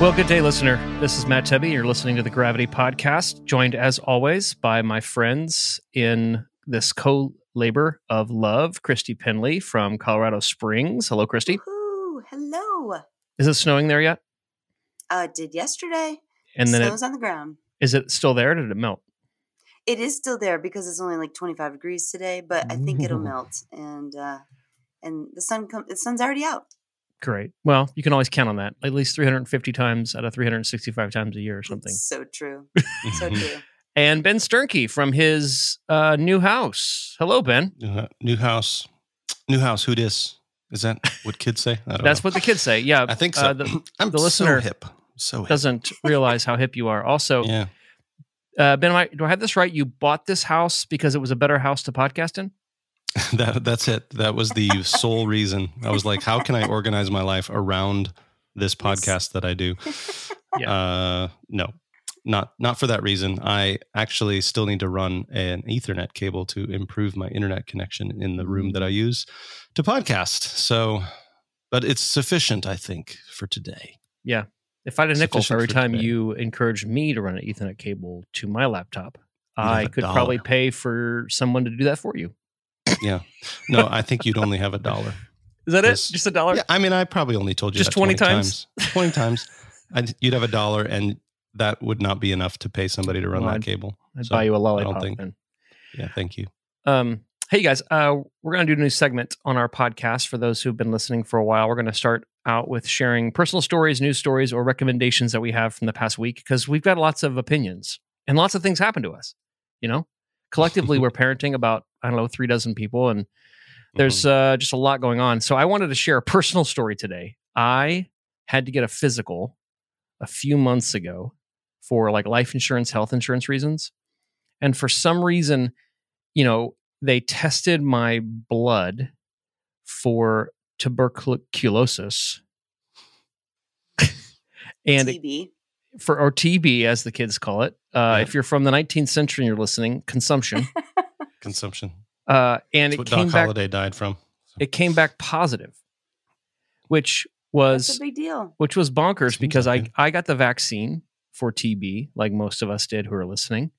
Well, good day, listener. This is Matt Tebbe. You're listening to the Gravity Podcast, joined as always by my friends in this co labor of love, Christy Penley from Colorado Springs. Hello, Christy. Ooh, hello. Is it snowing there yet? Uh, did yesterday. And then Snow's it, on the ground. is it still there? Or did it melt? It is still there because it's only like 25 degrees today, but I think it'll melt. And uh, and the sun come. The sun's already out. Great. Well, you can always count on that. At least 350 times out of 365 times a year or something. It's so true. So true. And Ben Sternke from his uh, new house. Hello, Ben. Uh, new house, new house. Who dis? Is that what kids say? I don't That's know. what the kids say. Yeah. I think so. Uh, the, I'm the listener so hip. So hip. doesn't realize how hip you are. Also, Yeah. uh, Ben, am I, do I have this right? You bought this house because it was a better house to podcast in? that that's it. That was the sole reason. I was like, how can I organize my life around this podcast that I do? Yeah. Uh, no, not not for that reason. I actually still need to run an Ethernet cable to improve my internet connection in the room that I use to podcast. So, but it's sufficient, I think, for today. Yeah. If I had a nickel for every for time today. you encouraged me to run an Ethernet cable to my laptop, I could probably pay for someone to do that for you. Yeah. No, I think you'd only have a dollar. Is that it? Just a dollar? Yeah, I mean, I probably only told you Just that 20 times? times. Twenty times, I'd, you'd have a dollar, and that would not be enough to pay somebody to run Well, that I'd- cable. I'd So, buy you a I lollipop. don't think. then. Yeah, thank you. Um, hey guys, uh, we're going to do a new segment on our podcast for those who've been listening for a while. We're going to start out with sharing personal stories, news stories, or recommendations that we have from the past week because we've got lots of opinions and lots of things happen to us. You know, collectively we're parenting about I don't know three dozen people, and there's uh, just a lot going on. So I wanted to share a personal story today. I had to get a physical a few months ago for like life insurance, health insurance reasons, and for some reason you know, they tested my blood for tuberculosis and TB. For or TB as the kids call it. Uh, If you're from the 19th century and you're listening, consumption. Consumption. Uh, and That's it what came Doc back. Holliday died from. It came back positive, which That's was a big deal. which was bonkers Seems because like I it. I got the vaccine for TB like most of us did who are listening,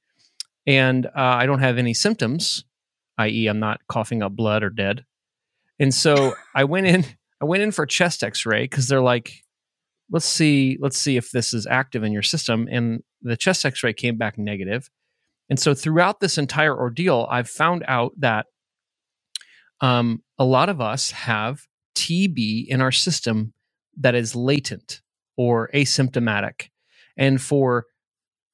and uh, I don't have any symptoms, i.e., I'm not coughing up blood or dead, and so I went in I went in for a chest X-ray because they're like, let's see let's see if this is active in your system, and the chest X-ray came back negative, and so throughout this entire ordeal, I've found out that um, a lot of us have TB in our system that is latent or asymptomatic. And for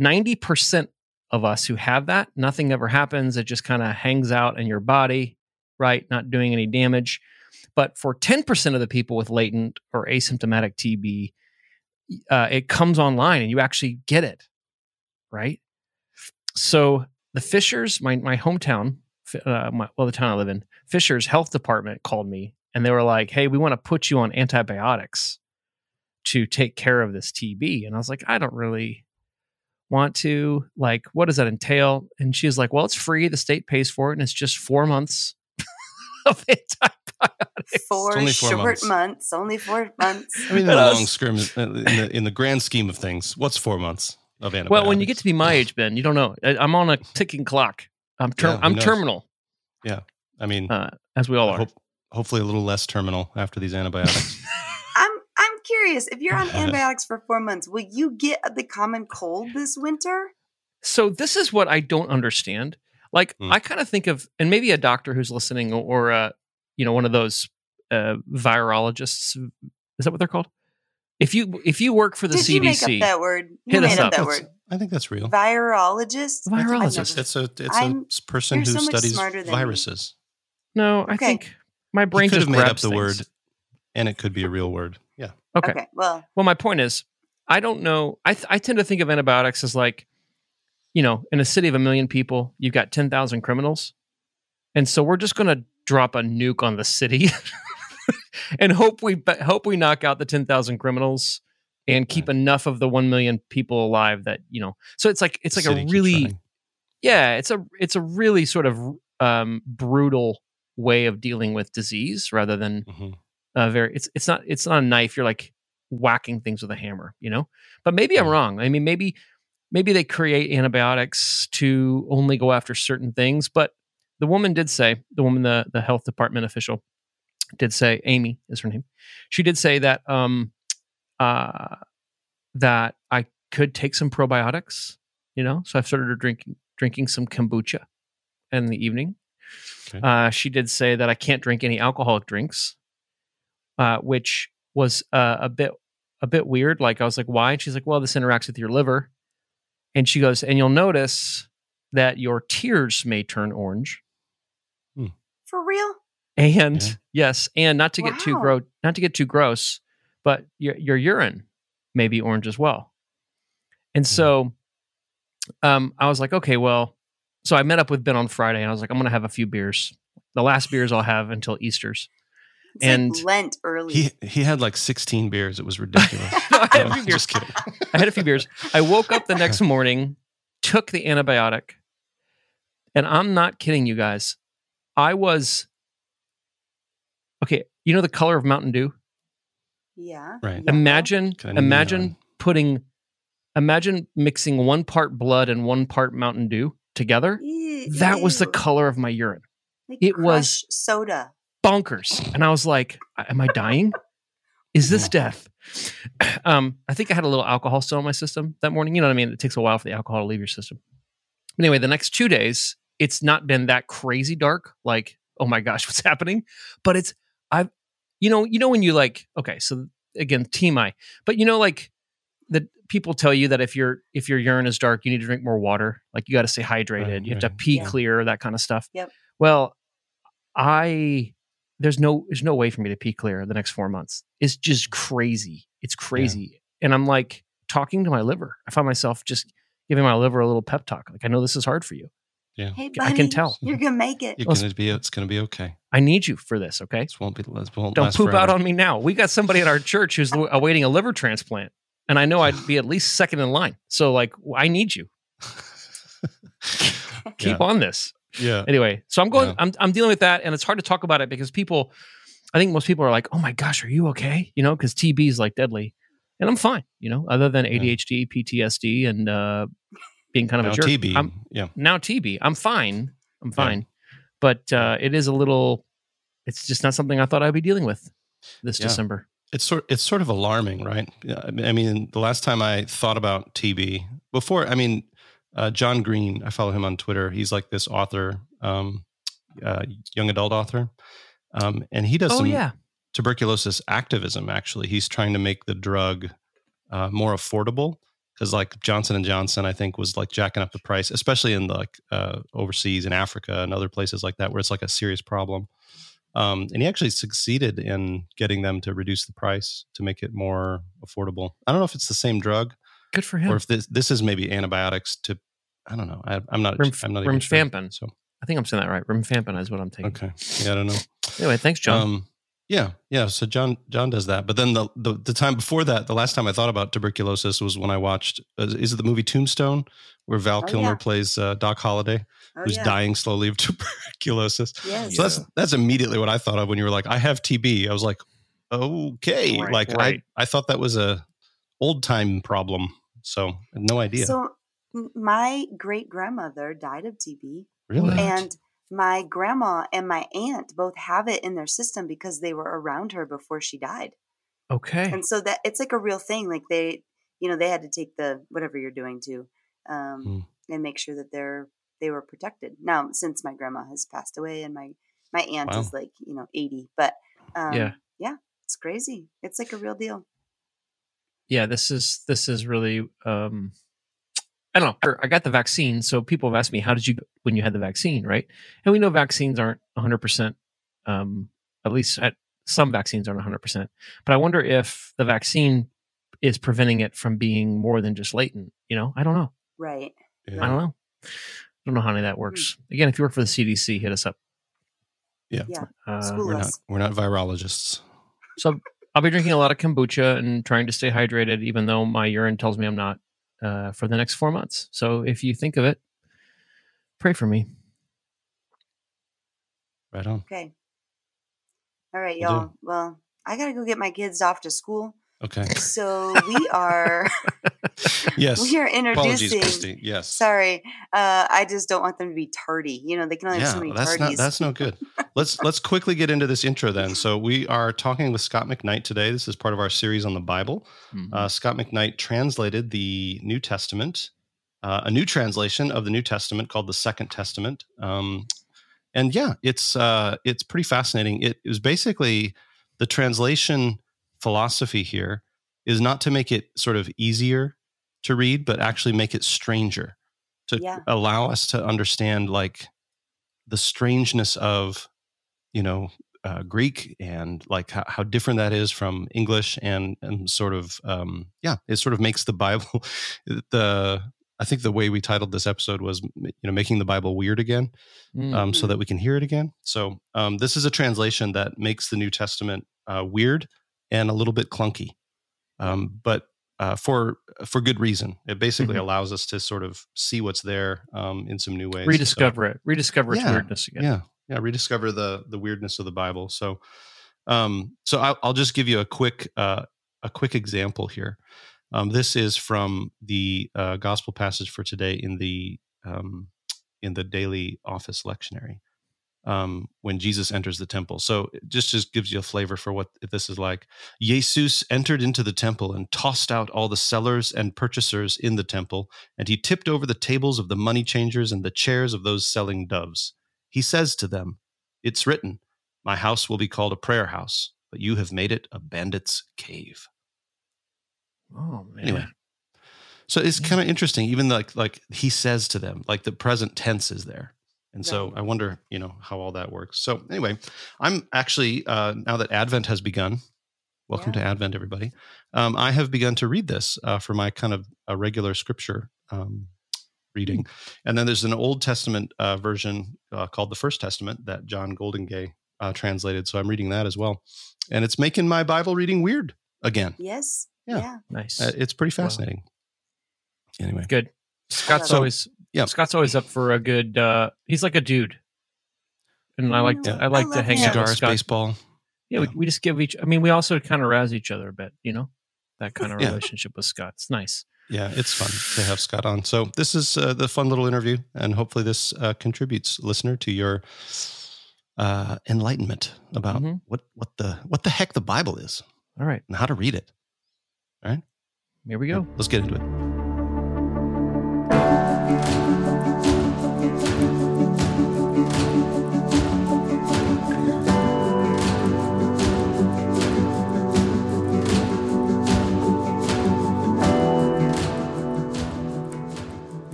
90% of us who have that, nothing ever happens. It just kind of hangs out in your body, right? Not doing any damage. But for 10% of the people with latent or asymptomatic TB, uh, it comes online and you actually get it, right? So the Fishers, my, my hometown, uh, my, well, the town I live in, Fisher's health department called me and they were like, "Hey, we want to put you on antibiotics to take care of this TB." And I was like, "I don't really want to. Like, what does that entail?" And she was like, "Well, it's free. The state pays for it, and it's just four months of antibiotics." Four, only four short months. months. Only four months. I mean, in the long scrim, in the, in the grand scheme of things, what's four months of antibiotics? Well, when you get to be my age, Ben, you don't know. I- I'm on a ticking clock. I'm ter- Yeah, I'm knows? terminal, Yeah, I mean, uh, as we all I are. hope, hopefully a little less terminal after these antibiotics. I'm I'm curious. If you're on antibiotics for four months, will you get the common cold this winter? So this is what I don't understand. Like Hmm. I kind of think of, and maybe a doctor who's listening, or uh, you know, one of those uh, virologists. Is that what they're called? If you if you work for the Did you make up CDC, that word? You Hit us made up up. that That's- word. I think that's real. Virologist. Virologist. I've It's, never- it's a it's I'm- a s- person who so studies smarter me. viruses. no, I Okay. think my brain could just have made up the things. word, and it could be a real word. Yeah. Okay. Okay. Well, Well, my point is, I don't know. I th- I tend to think of antibiotics as like, you know, in a city of a million people, you've got ten thousand criminals, and so we're just going to drop a nuke on the city, and hope we hope we knock out the ten thousand criminals and keep enough of the one million people alive that you know. So it's like it's like a city really yeah, it's a it's a really sort of um, brutal way of dealing with disease rather than Mhm. uh, very it's it's not it's not a knife you're like whacking things with a hammer you know but maybe i'm wrong i mean maybe maybe they create antibiotics to only go after certain things but the woman did say the woman the the health department official did say amy is her name she did say that um uh that i could take some probiotics you know so i've started drinking drinking some kombucha in the evening Okay. uh, she did say that I can't drink any alcoholic drinks, uh, which was uh, a bit a bit weird. Like I was like, why? And she's like, well, this interacts with your liver. And she goes, and you'll notice that your tears may turn orange. For real? And Yeah. yes, and not to get too gross, not to get too gross, but your your urine may be orange as well. And so, um, I was like, okay, well, so I met up with Ben on Friday, and I was like, I'm gonna have a few beers. The last beers I'll have until Easter's. It's And- like Lent early. He he had like 16 beers. It was ridiculous. No, I had a few beers. just kidding. I had a few beers. I woke up the next morning, took the antibiotic, and I'm not kidding you guys. I was okay. You know the color of Mountain Dew. yeah. Right. Imagine, Kinda imagine neon. putting, imagine mixing one part blood and one part Mountain Dew together. Ew, That was the color of my urine. Like it was- soda. bonkers. And I was like, am I dying? Is this death? Um, I think I had a little alcohol still in my system that morning. You know what I mean? It takes a while for the alcohol to leave your system. Anyway, the next two days, it's not been that crazy dark. Like, oh my gosh, what's happening? But it's I've you know, you know when you like, okay, so again, TMI, but you know, like the people tell you that if your if your urine is dark, you need to drink more water. Like you got to stay hydrated. Right, you have to pee Yeah. clear, that kind of stuff. Yep. Well, I there's no there's no way for me to pee clear the next four months. It's just crazy. It's crazy. And I'm like talking to my liver. I find myself just giving my liver a little pep talk. Like I know this is hard for you. Yeah. Hey, I buddy, can tell. You're gonna make it. You're gonna be. It's gonna be okay. I need you for this. Okay. This won't be. This won't Don't last poop out on me now. We got somebody at our church who's awaiting a liver transplant, and I know I'd be at least second in line. So like, I need you. Keep Yeah. on this. Yeah. Anyway, so I'm going. Yeah. I'm I'm dealing with that, and it's hard to talk about it because people. I think most people are like, "Oh my gosh, are you okay?" You know, because TB is like deadly, and I'm fine. You know, other than Yeah. ADHD, PTSD, and uh, being kind of Now a jerk. TB. I'm, yeah. now TB. I'm fine. I'm Yeah. fine. But uh, it is a little. It's just not something I thought I'd be dealing with this Yeah. December. It's sort. It's sort of alarming, right? I mean- I mean, the last time I thought about TB before, I mean, uh, John Green. I follow him on Twitter. He's like this author, um, uh, young adult author, um, and he does Oh some yeah. tuberculosis activism. Actually, he's trying to make the drug uh, more affordable because, like Johnson and Johnson, I think was like jacking up the price, especially in like uh, overseas in Africa and other places like that, where it's like a serious problem. Um, and he actually succeeded in getting them to reduce the price to make it more affordable. I don't know if it's the same drug Good for him. or if this this is maybe antibiotics to. I don't know. I, I'm not. Rimf- I'm not even sure. rifampin. So I think I'm saying that right. Rifampin is what I'm taking. okay. Yeah, I don't know. Anyway, thanks, John. Um, Yeah, yeah. So John John does that, but then the, the the time before that, the last time I thought about tuberculosis was when I watched. Uh, is it the movie Tombstone, where Val Oh, Kilmer yeah. plays uh, Doc Holliday, Oh, who's yeah. dying slowly of tuberculosis? Yes. So that's that's immediately what I thought of when you were like, "I have TB." I was like, "Okay," Right, like right. I I thought that was a old time problem. So no idea. So my great grandmother died of TB, really? and my grandma and my aunt both have it in their system because they were around her before she died. Okay. And so that it's like a real thing. Like they, you know, they had to take the whatever you're doing to, um, Hmm. and make sure that they're they were protected. Now, since my grandma has passed away and my my aunt Wow. is like you know 80, but um, Yeah. yeah, it's crazy. It's like a real deal. yeah this is this is really um i don't know i got the vaccine so people have asked me how did you when you had the vaccine right and we know vaccines aren't 100% um at least at some vaccines aren't 100% but i wonder if the vaccine is preventing it from being more than just latent you know i don't know Right. Yeah. i don't know i don't know how any of that works again if you work for the cdc hit us up Yeah. Yeah. uh, we're not we're not virologists. So I'll be drinking a lot of kombucha and trying to stay hydrated, even though my urine tells me I'm not, uh, for the next four months. So if you think of it, pray for me. Right on. Okay. All right, y'all. Well, I gotta go get my kids off to school. Okay. So we are Yes. we are introducing. Christy. Yes. Sorry, uh, I just don't want them to be tardy. You know, they can only have yeah, so many that's tardies. not that's no good. Let's let's quickly get into this intro then. So we are talking with Scot McKnight today. This is part of our series on the Bible. Uh, Scot McKnight translated the New Testament, uh, a new translation of the New Testament called the Second Testament. Um, and yeah, it's uh, it's pretty fascinating. It, it was basically the translation philosophy here is not to make it sort of easier to read, but actually make it stranger to Yeah. allow us to understand like the strangeness of you know uh, Greek and like how, how different that is from English and and sort of um, yeah, it sort of makes the Bible the I think the way we titled this episode was you know making the Bible weird again, Mm. um, so Mhm. that we can hear it again. So um, this is a translation that makes the New Testament uh, weird and a little bit clunky, um, but uh, for for good reason. It basically Mhm. allows us to sort of see what's there um, in some new ways. So- rediscover it, rediscover its Yeah, weirdness again. yeah yeah rediscover the the weirdness of the bible so um so i'll, I'll just give you a quick uh a quick example here um this is from the uh, gospel passage for today in the um in the daily office lectionary um when jesus enters the temple so it just just gives you a flavor for what this is like jesus entered into the temple and tossed out all the sellers and purchasers in the temple and he tipped over the tables of the money changers and the chairs of those selling doves he says to them, It's written, My house will be called a prayer house, but you have made it a bandit's cave. Oh man. Anyway. So it's Yeah. kind of interesting, even like like he says to them, like the present tense is there. And so Right. I wonder, you know, how all that works. So anyway, I'm actually uh, now that Advent has begun. Welcome to Advent, everybody. Um, I have begun to read this uh, for my kind of a regular scripture um, reading, and then there's an Old Testament uh, version uh, called the First Testament that John Goldingay uh, translated. So I'm reading that as well, and it's making my Bible reading weird again. yes. Yeah. Yeah. Nice. Uh, it's pretty Wow. fascinating. Anyway, good. Scot's always yeah. Scot's always up for a good. uh He's like a dude, and I like to I like I to hang him. out with cigars, Scot. baseball. Yeah, we, we just give each. I mean, we also kind of razz each other a bit. You know, that kind of Yeah. relationship with Scot. It's nice. Yeah, it's fun to have Scot on. So this is uh, the fun little interview, and hopefully this uh, contributes, listener, to your uh, enlightenment about Mhm. what what the what the heck the Bible is All right, and how to read it. All right, here we go. Let's get into it.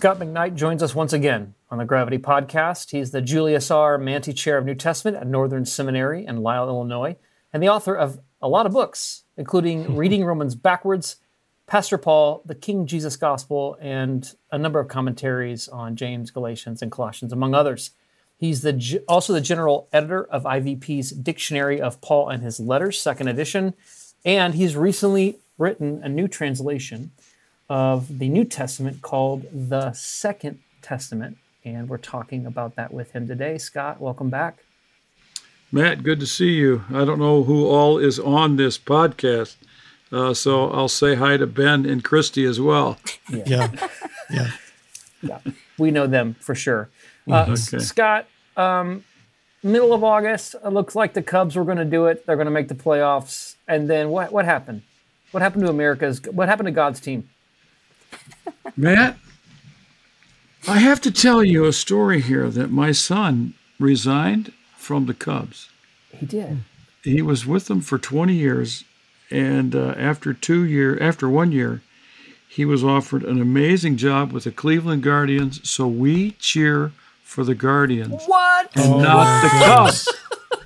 Scot McKnight joins us once again on the Gravity Podcast. He's the Julius R. Mantey Chair of New Testament at Northern Seminary in Lisle, Illinois, and the author of a lot of books, including Reading Romans Backwards, Pastor Paul, the King Jesus Gospel, and a number of commentaries on James, Galatians, and Colossians, among others. He's the also the general editor of IVP's Dictionary of Paul and His Letters, second edition, and he's recently written a new translation of the New Testament called the Second Testament, and we're talking about that with him today. Scot, welcome back. Matt, good to see you. I don't know who all is on this podcast, uh, so I'll say hi to Ben and Christy as well. Yeah. Yeah. Yeah, we know them for sure. Uh, S- Okay. Scot, um, middle of August, it looks like the Cubs were going to do it. They're going to make the playoffs, and then what? What happened? What happened to America's? What happened to God's team? Matt, I have to tell you a story here that my son resigned from the Cubs. He did. He was with them for 20 years, and uh, after two year, after one year, he was offered an amazing job with the Cleveland Guardians. So we cheer for the Guardians What? and not the Cubs.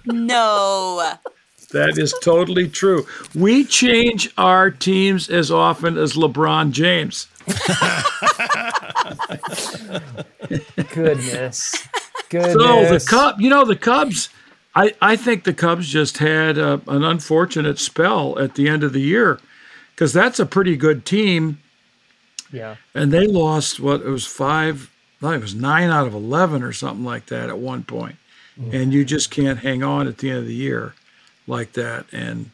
No. That is totally true. We change our teams as often as LeBron James. Goodness. Goodness. So the Cub, you know, the Cubs. I, I think the Cubs just had uh an unfortunate spell at the end of the year because that's a pretty good team, Yeah. and they lost what it was five, I think it was nine out of eleven or something like that at one point, and you just can't hang on at the end of the year like that, and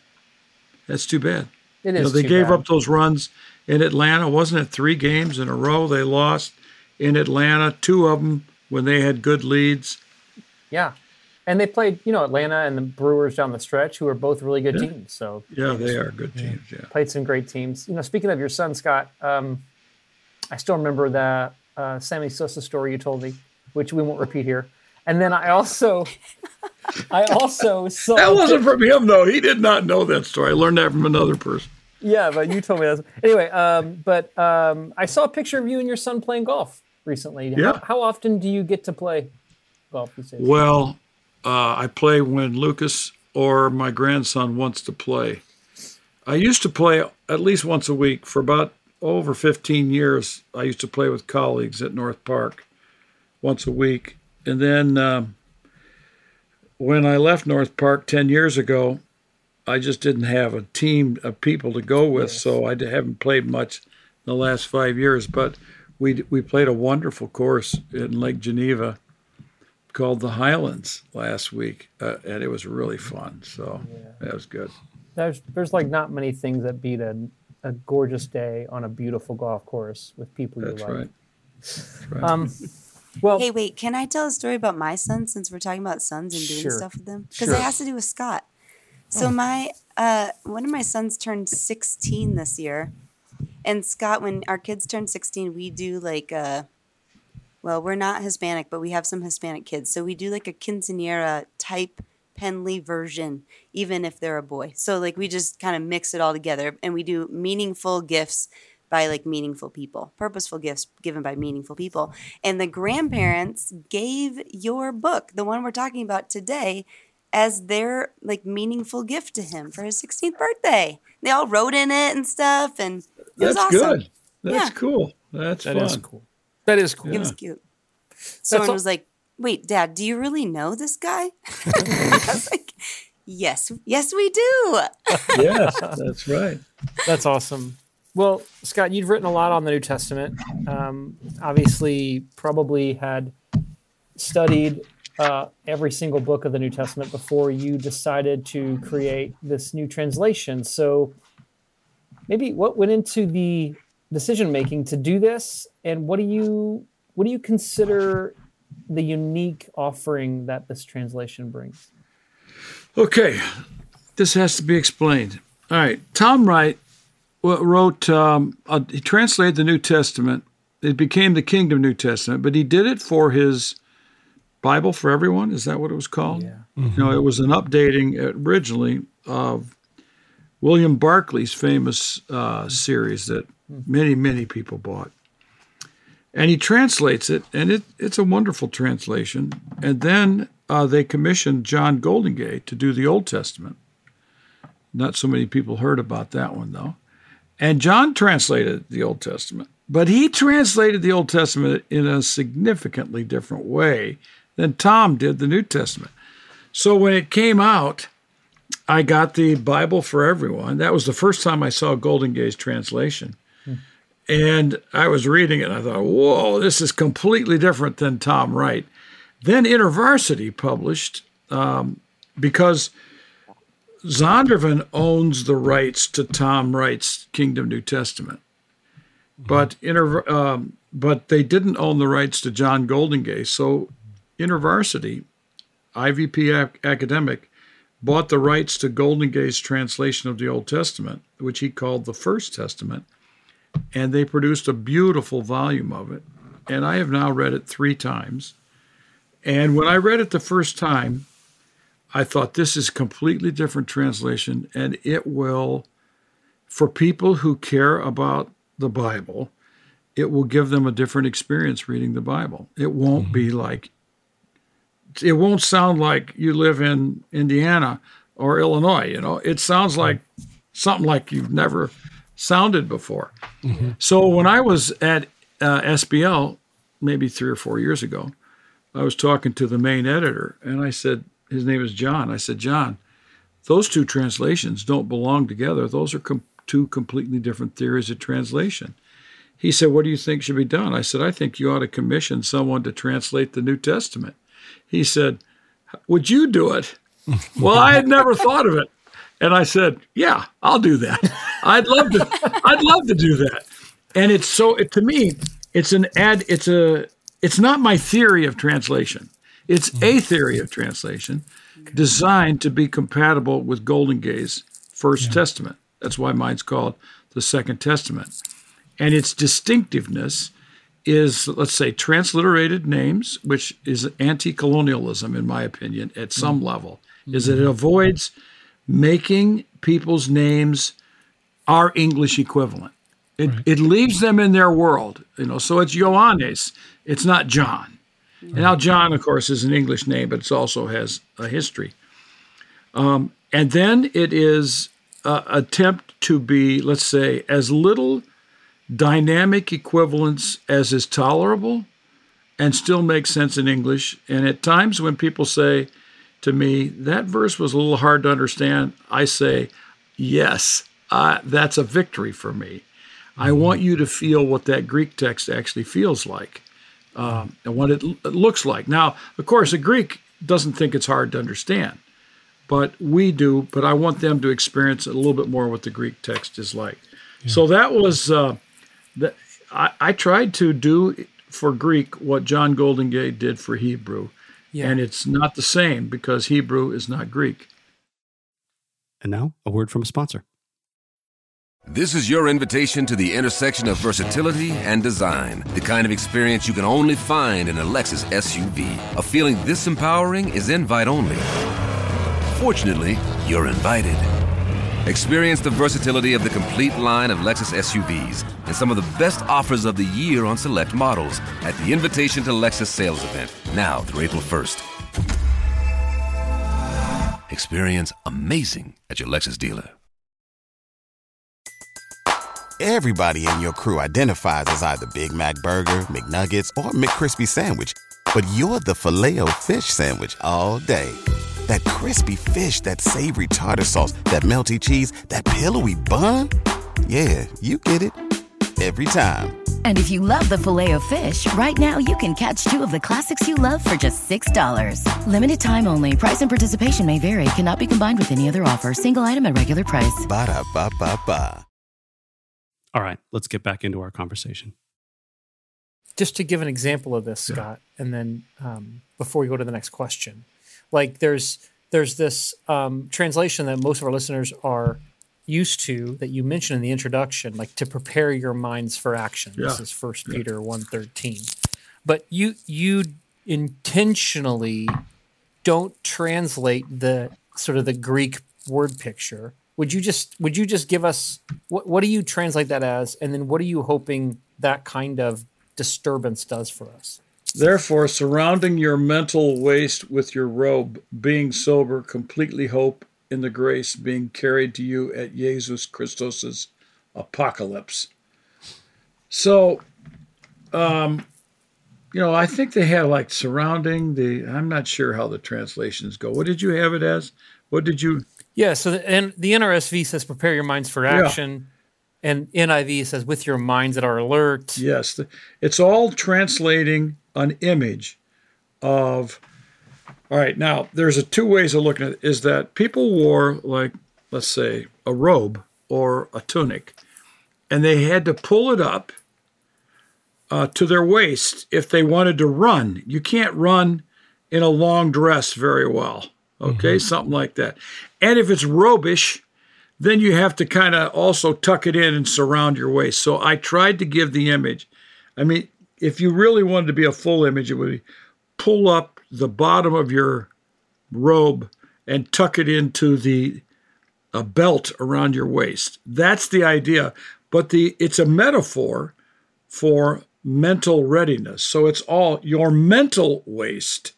that's too bad. It You know, they gave bad. up those runs in Atlanta. Wasn't it three games in a row they lost in Atlanta? Two of them when they had good leads. Yeah. And they played, you know, Atlanta and the Brewers down the stretch, who are both really good teams. So Yeah, they are good teams. Yeah. played some great teams. You know, speaking of your son, Scot, um, I still remember the uh, Sammy Sosa story you told me, which we won't repeat here. And then I also, I also saw. That wasn't from him though. He did not know that story. I learned that from another person. Yeah, but you told me that. Anyway, um, but um, I saw a picture of you and your son playing golf recently. Yeah. How, how often do you get to play golf these days? Well, uh, I play when Lucas or my grandson wants to play. I used to play at least once a week for about over 15 years. I used to play with colleagues at North Park once a week. And then um, when I left North Park 10 years ago, I just didn't have a team of people to go with, so I haven't played much in the last five years. But we we played a wonderful course in Lake Geneva called the Highlands last week, uh, and it was really fun. So yeah. that was good. There's there's like not many things that beat a, a gorgeous day on a beautiful golf course with people That's you like. right. That's right. Um, well, Hey, wait, can I tell a story about my son since we're talking about sons and doing Sure. stuff with them? Because Sure. it has to do with Scot. So my uh one of my sons turned 16 this year. And Scot, when our kids turn 16, we do like uh well, we're not Hispanic, but we have some Hispanic kids. So we do like a quinceanera type Penley version, even if they're a boy. So like we just kind of mix it all together and we do meaningful gifts by like meaningful people, purposeful gifts given by meaningful people. And the grandparents gave your book, the one we're talking about today, as their like meaningful gift to him for his 16th birthday. They all wrote in it and stuff, and it was That's awesome. good. That's Yeah. cool. That's that fun. is cool. That is cool. It was cute. Someone I was like, "Wait, Dad, do you really know this guy?" I was like, "Yes, yes, we do." yes, that's right. That's awesome. Well, Scot, you've written a lot on the New Testament. Um, obviously, probably had studied uh, every single book of the New Testament before you decided to create this new translation. So, maybe what went into the decision making to do this, and what do you what do you consider the unique offering that this translation brings? Okay, this has to be explained. All right, Tom Wright wrote, um, uh, he translated the New Testament. It became the Kingdom New Testament, but he did it for his Bible for Everyone. Is that what it was called? Yeah. You know, it was an updating originally of William Barclay's famous uh, series that many, many people bought. And he translates it, and it, it's a wonderful translation. And then uh, they commissioned John Goldingay to do the Old Testament. Not so many people heard about that one, though. And John translated the Old Testament, but he translated the Old Testament in a significantly different way than Tom did the New Testament. So when it came out, I got the Bible for Everyone. That was the first time I saw Goldingay's translation. And I was reading it and I thought, whoa, this is completely different than Tom Wright. Then InterVarsity published, um, because Zondervan owns the rights to Tom Wright's Kingdom New Testament. But inter, um, but they didn't own the rights to John Goldingay. So InterVarsity, IVP ac- Academic, bought the rights to Goldingay's translation of the Old Testament, which he called the First Testament, and they produced a beautiful volume of it. And I have now read it three times. And when I read it the first time, I thought this is completely different translation, and it will, for people who care about the Bible, it will give them a different experience reading the Bible. It won't be mm-hmm. like, it won't sound like you live in Indiana or Illinois. You know, it sounds like something like you've never sounded before. So when I was at uh, SBL, maybe three or four years ago, I was talking to the main editor, and I said, his name is John. I said, John, those two translations don't belong together. Those are com- two completely different theories of translation. He said, What do you think should be done? I said, I think you ought to commission someone to translate the New Testament. He said, Would you do it? well, I had never thought of it. And I said, Yeah, I'll do that. I'd love to I'd love to do that. And it's so it, to me, it's an ad it's a it's not my theory of translation. It's hmm. a theory of translation designed to be compatible with Goldingay's First Testament. That's why mine's called the Second Testament. And its distinctiveness is, let's say, transliterated names, which is anti colonialism, in my opinion, at some level, is that it avoids making people's names our English equivalent. It, it leaves them in their world, you know. So it's Ioannes, it's not John. And now John, of course, is an English name, but it also has a history. Um, and then it is uh, attempt to be, let's say, as little dynamic equivalence as is tolerable, and still makes sense in English. And at times when people say to me that verse was a little hard to understand, I say, yes, uh, that's a victory for me. I want you to feel what that Greek text actually feels like um, and what it, l- it looks like. Now, of course, a Greek doesn't think it's hard to understand, but we do. But I want them to experience a little bit more what the Greek text is like. So that was uh, that. I, I tried to do for Greek what John Goldingay did for Hebrew, and it's not the same because Hebrew is not Greek. And now, a word from a sponsor. This is your invitation to the intersection of versatility and design. The kind of experience you can only find in a Lexus SUV. A feeling this empowering is invite only. Fortunately, you're invited. Experience the versatility of the complete line of Lexus SUVs and some of the best offers of the year on select models at the Invitation to Lexus sales event, now through April 1st. Experience amazing at your Lexus dealer. Everybody in your crew identifies as either Big Mac Burger, McNuggets, or McCrispy Sandwich. But you're the Filet-O-Fish Sandwich all day. That crispy fish, that savory tartar sauce, that melty cheese, that pillowy bun. Yeah, you get it. Every time. And if you love the filet of fish, right now you can catch two of the classics you love for just $6. Limited time only. Price and participation may vary. Cannot be combined with any other offer. Single item at regular price. Ba-da-ba-ba-ba. All right, let's get back into our conversation. just to give an example of this, Scot, and then um, before we go to the next question, like there's there's this um, translation that most of our listeners are used to that you mentioned in the introduction, like to prepare your minds for action. This is First Peter one thirteen, but you you intentionally don't translate the sort of the Greek word picture. Would you just would you just give us what what do you translate that as, and then what are you hoping that kind of disturbance does for us? Therefore, surrounding your mental waist with your robe, being sober, completely hope in the grace being carried to you at Jesus Christus's apocalypse. So, um, you know, I think they had like surrounding the. I'm not sure how the translations go. What did you have it as? What did you? Yeah. So the, and the NRSV says prepare your minds for action, yeah. And NIV says with your minds that are alert. Yes, it's all translating an image of. All right, now there's a two ways of looking at it. Is that people wore like let's say a robe or a tunic, and they had to pull it up uh, to their waist if they wanted to run. You can't run in a long dress very well. Okay, mm-hmm. something like that. And if it's robish, then you have to kind of also tuck it in and surround your waist. So I tried to give the image. I mean, if you really wanted to be a full image, it would be pull up the bottom of your robe and tuck it into the a belt around your waist. That's the idea. But the it's a metaphor for mental readiness. So it's all your mental waist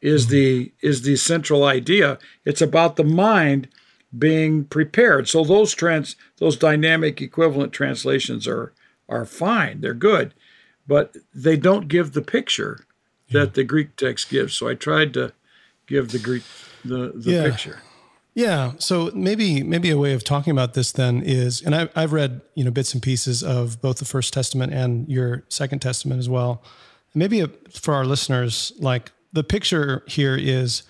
is mm-hmm. the is the central idea. It's about the mind being prepared. So those trans those dynamic equivalent translations are are fine. They're good, but they don't give the picture that yeah. the Greek text gives. So I tried to give the Greek the the yeah. picture. Yeah. So maybe maybe a way of talking about this then is, and I, I've read you know bits and pieces of both the First Testament and your Second Testament as well. Maybe a, for our listeners, like the picture here is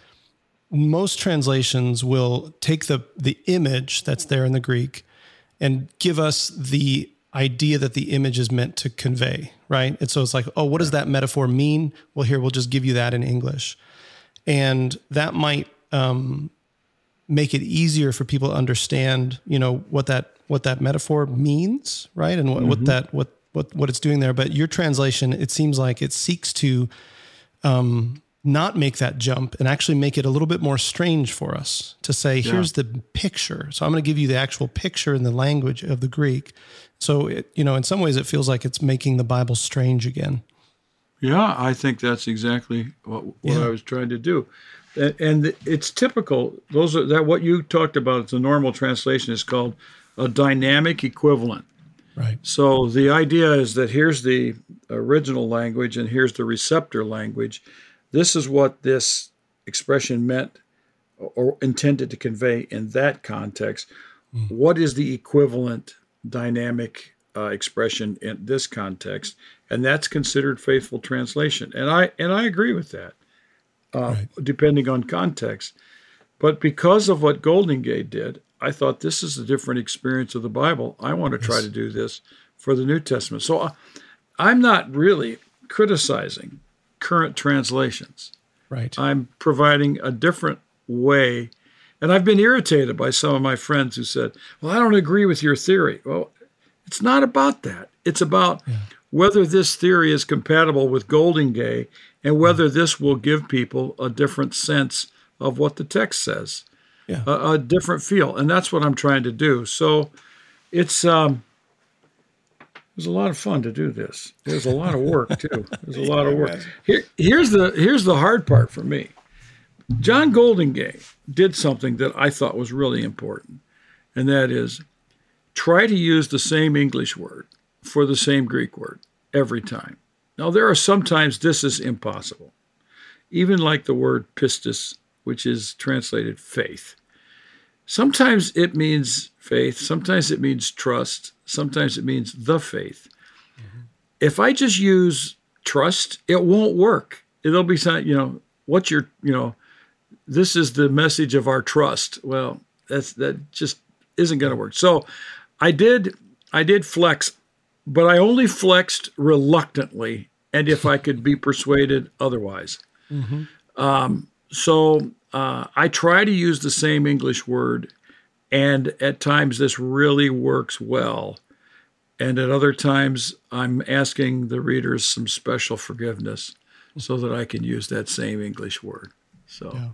most translations will take the the image that's there in the Greek and give us the idea that the image is meant to convey, right? And so it's like, oh, what does that metaphor mean? Well, here we'll just give you that in English, and that might um, make it easier for people to understand, you know, what that what that metaphor means, right? And what, mm-hmm. what that what what what it's doing there. But your translation, it seems like it seeks to um, not make that jump and actually make it a little bit more strange for us to say, yeah. here's the picture. So I'm going to give you the actual picture in the language of the Greek. So it, you know, in some ways, it feels like it's making the Bible strange again. Yeah, I think that's exactly what, what yeah. I was trying to do and it's typical. Those are that what you talked about. The normal translation is called a dynamic equivalent. Right. So the idea is that here's the original language and here's the receptor language. This is what this expression meant or intended to convey in that context. Mm. What is the equivalent dynamic uh, expression in this context? And that's considered faithful translation. And I and I agree with that uh, right. depending on context. But because of what Goldingay did, I thought this is a different experience of the Bible. I want to try to do this for the New Testament. So uh, I'm not really criticizing current translations. Right. I'm providing a different way. And I've been irritated by some of my friends who said, Well, I don't agree with your theory. Well, it's not about that. It's about yeah. whether this theory is compatible with Goldingay and whether this will give people a different sense of what the text says, yeah. a, a, different feel, and that's what I'm trying to do. So it's um, was a lot of fun to do this. It was a lot of work too. It was a lot of work. Here, here's the here's the hard part for me. John Goldingay did something that I thought was really important, and that is try to use the same English word for the same Greek word every time. Now, there are sometimes this is impossible, even like the word pistis, which is translated faith. Sometimes it means faith, sometimes it means trust, sometimes it means the faith. Mm-hmm. If I just use trust, it won't work. It'll be something, you know, what's your, you know, this is the message of our trust. Well, that's that just isn't going to work. So I did I did flex, but I only flexed reluctantly and if I could be persuaded otherwise. Mm-hmm. Um, so uh, I try to use the same English word, and at times this really works well. And at other times, I'm asking the readers some special forgiveness so that I can use that same English word. So yeah.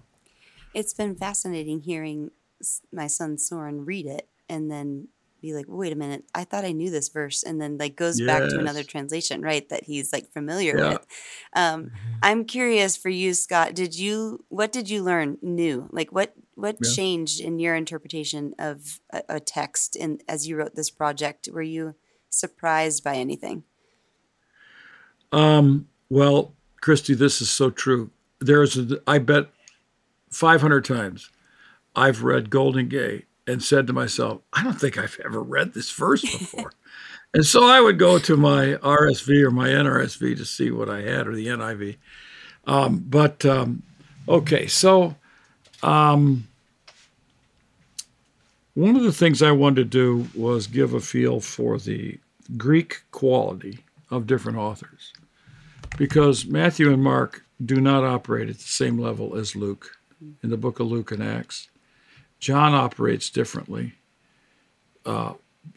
it's been fascinating hearing my son Soren read it and then be like, wait a minute, I thought I knew this verse, and then like goes yes. back to another translation, right? That he's like familiar yeah. with. Um, mm-hmm. I'm curious for you, Scot. Did you what did you learn new? Like what what yeah. changed in your interpretation of a, a text in as you wrote this project? Were you surprised by anything? Um, Well, Christy, this is so true. There's, a, I bet, 500 times I've read Goldingay and said to myself, I don't think I've ever read this verse before. and so I would go to my RSV or my NRSV to see what I had or the NIV. Um, but um, okay, so um, one of the things I wanted to do was give a feel for the Greek quality of different authors because Matthew and Mark do not operate at the same level as Luke in the book of Luke and Acts. John operates differently. Uh,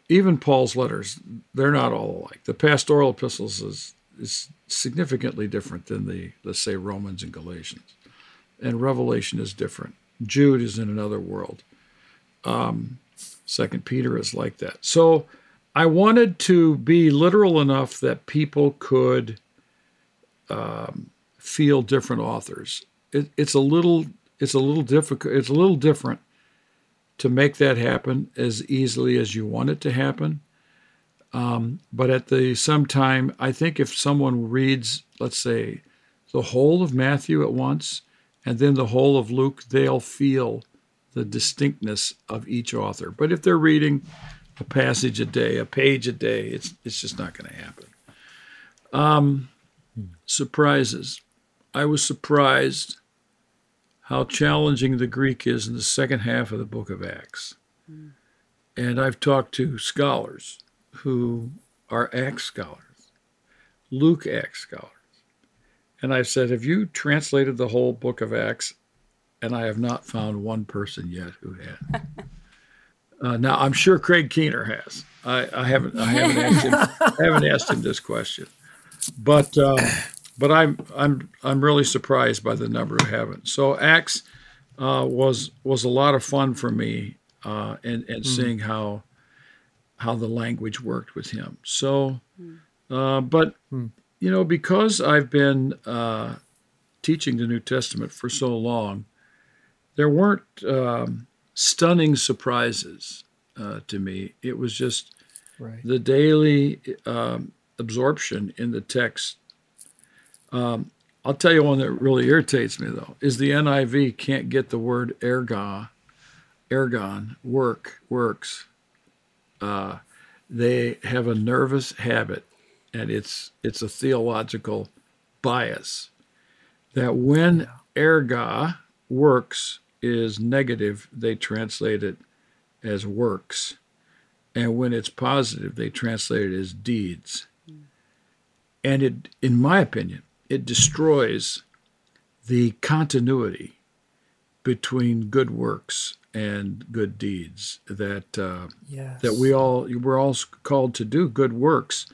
even Paul's letters, they're not all alike. The pastoral epistles is, is significantly different than the, let's say, Romans and Galatians. And Revelation is different. Jude is in another world. Um, Second Peter is like that. So I wanted to be literal enough that people could um, feel different authors. It, it's a little it's a little difficult. It's a little different to make that happen as easily as you want it to happen. Um, but at the same time, I think if someone reads, let's say, the whole of Matthew at once and then the whole of Luke, they'll feel the distinctness of each author. But if they're reading a passage a day, a page a day, it's it's just not going to happen. Um, surprises. I was surprised how challenging the Greek is in the second half of the book of Acts. Mm. And I've talked to scholars who are Acts scholars, Luke Acts scholars. And I said, Have you translated the whole book of Acts? And I have not found one person yet who had. Uh, now I'm sure Craig Keener has. I, I haven't. I haven't asked him. I haven't asked him this question, but uh, but I'm I'm I'm really surprised by the number who haven't. So Acts uh, was was a lot of fun for me, uh, and and mm. seeing how how the language worked with him. So, uh, but mm. You know, because I've been uh, teaching the New Testament for so long, there weren't um, stunning surprises uh, to me. It was just right. the daily um, absorption in the text um, I'll tell you one that really irritates me though is the NIV can't get the word ergon, ergon, work, works. Uh, they have a nervous habit, and it's it's a theological bias that when erga works is negative, they translate it as works, and when it's positive, they translate it as deeds. And it, in my opinion, it destroys the continuity between good works and good deeds that uh, yes. that we all we're all called to do good works.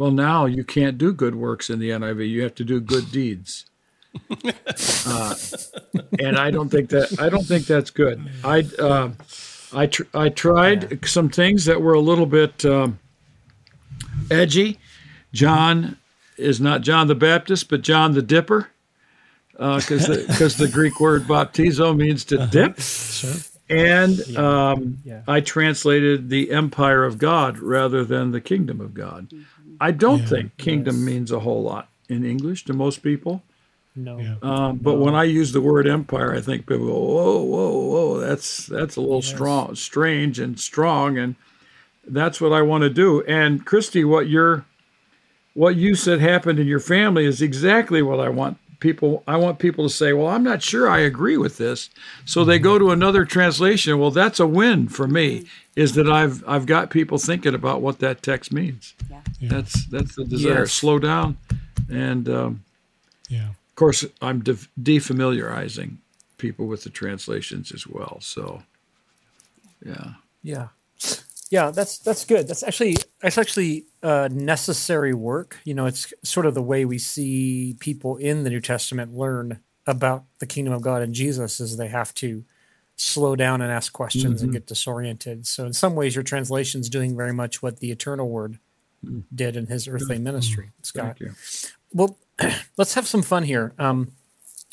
Well, now you can't do good works in the NIV. You have to do good deeds. uh, and I don't think that I don't think that's good. I uh, I tr- I tried yeah. some things that were a little bit um, edgy. John is not John the Baptist, but John the Dipper, because uh, because the, the, Greek word baptizo means to uh-huh. dip. Sure. And yeah. Um, yeah. I translated the empire of God rather than the kingdom of God. I don't yeah, think kingdom yes. means a whole lot in English to most people. No. Um, but no. when I use the word empire, I think people go, "Whoa, whoa, whoa! That's that's a little yes. strong, strange, and strong." And that's what I want to do. And Christy, what you're what you said happened in your family is exactly what I want people I want people to say, "Well, I'm not sure I agree with this." So they go to another translation. Well, that's a win for me is that I've I've got people thinking about what that text means. Yeah. yeah. That's that's the desire. Yes. Slow down and um, yeah. Of course, I'm de- defamiliarizing people with the translations as well. So yeah. Yeah. Yeah, that's that's good. That's actually that's actually uh, necessary work. You know, it's sort of the way we see people in the New Testament learn about the kingdom of God and Jesus is they have to slow down and ask questions mm-hmm. and get disoriented. So in some ways, your translation is doing very much what the Eternal Word mm. did in His earthly mm-hmm. ministry. Scot, well, let's have some fun here. Um,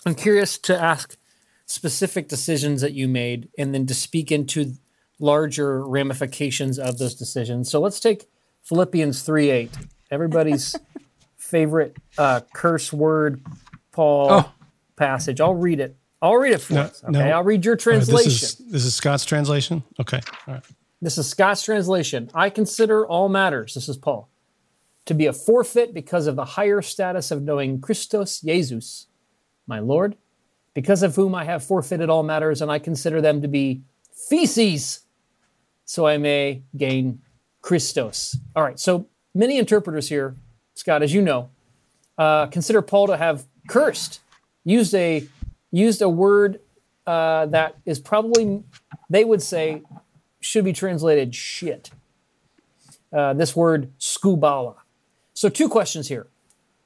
I'm curious to ask specific decisions that you made, and then to speak into larger ramifications of those decisions. So let's take Philippians 3 8. Everybody's favorite uh, curse word, Paul Oh. passage. I'll read it. I'll read it for No, us. Okay, no. I'll read your All right, translation. this is this is Scot's translation. Okay. All right. This is Scot's translation. I consider all matters, this is Paul, to be a forfeit because of the higher status of knowing Christos Jesus, my Lord, because of whom I have forfeited all matters, and I consider them to be feces, so I may gain Christos. All right, so many interpreters here, Scot, as you know, uh, consider Paul to have cursed, used a used a word uh, that is probably they would say should be translated shit. Uh, this word skubala. So two questions here.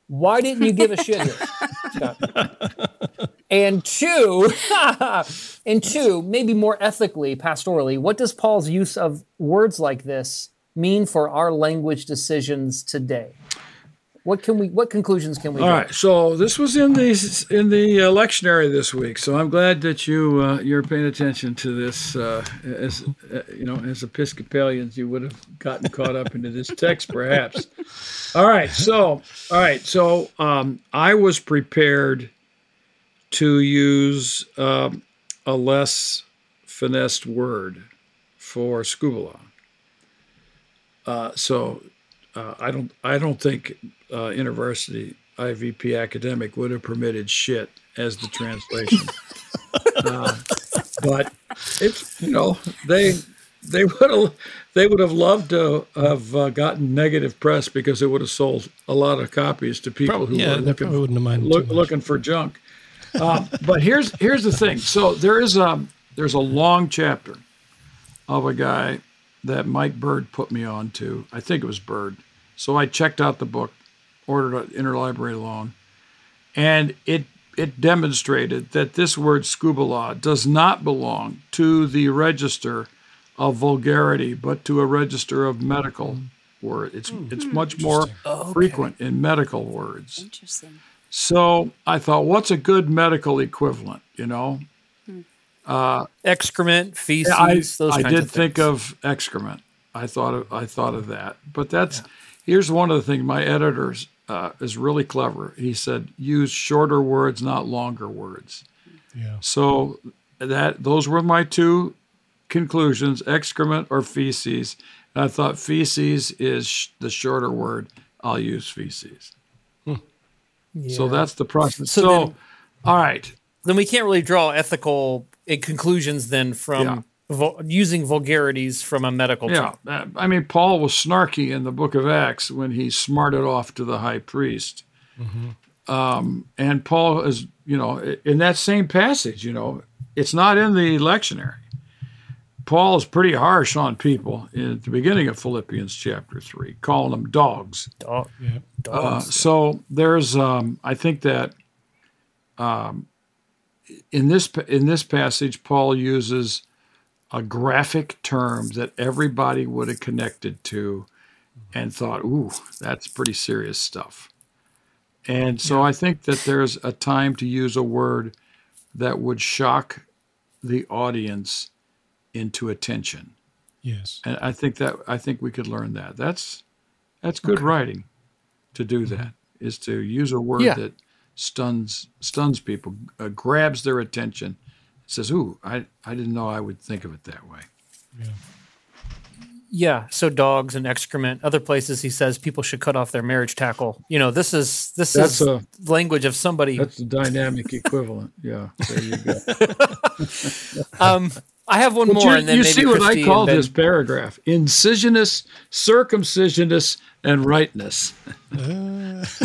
Why didn't you give a shit here? Scot? And two, and two, maybe more ethically, pastorally, what does Paul's use of words like this mean for our language decisions today? What can we? What conclusions can we? All right, so this was in the in the uh, lectionary this week. So I'm glad that you uh, you're paying attention to this. Uh, as uh, you know, as Episcopalians, you would have gotten caught up into this text, perhaps. All right, so all right, so um, I was prepared to use um, a less finessed word for skubala. Uh, so uh, I don't I don't think uh, University IVP academic would have permitted shit as the translation. uh, but it's you know they they would have they would have loved to have uh, gotten negative press because it would have sold a lot of copies to people Probably- who yeah, were looking, wouldn't have minded look, looking for junk. Um, but here's here's the thing. So there is a there's a long chapter of a guy that Mike Bird put me on to. I think it was Bird. So I checked out the book, ordered an interlibrary loan, and it it demonstrated that this word skubala does not belong to the register of vulgarity, but to a register of medical mm-hmm. word. It's hmm. it's much more oh, frequent in medical words. Interesting. So I thought, what's a good medical equivalent? You know, uh, Excrement, feces, I, those I kinds did of think of excrement. I thought of, I thought of that. But that's here's one of the things my editor uh, is really clever. He said use shorter words, not longer words. Yeah. So that those were my two conclusions: excrement or feces. And I thought feces is sh- the shorter word. I'll use feces. So that's the process. So So, then- all right. then we can't really draw ethical uh, conclusions then from Yeah. vul- using vulgarities from a medical Yeah, term. uh, I mean, Paul was snarky in the book of Acts when he smarted off to the high priest. Um, and Paul is, you know, in that same passage, you know, it's not in the lectionary. Paul is pretty harsh on people in at the beginning of Philippians chapter three, calling them dogs. Dog, Yeah. Uh, so there's, um, I think that um, in this in this passage, Paul uses a graphic term that everybody would have connected to, and thought, "Ooh, that's pretty serious stuff." And so I think that there's a time to use a word that would shock the audience into attention, Yes. and I think that I think we could learn that. That's that's good writing to do that is to use a word Yeah. that stuns stuns people, uh, grabs their attention, says, "Ooh, I I didn't know I would think of it that way." yeah. Yeah. So dogs and excrement. Other places he says people should cut off their marriage tackle. You know, this is this That's is a- language of somebody. That's the dynamic equivalent. Yeah, there you go. Um, I have one But more, you, and then you see what I call this paragraph: incisionus, circumcisionus, and rightness.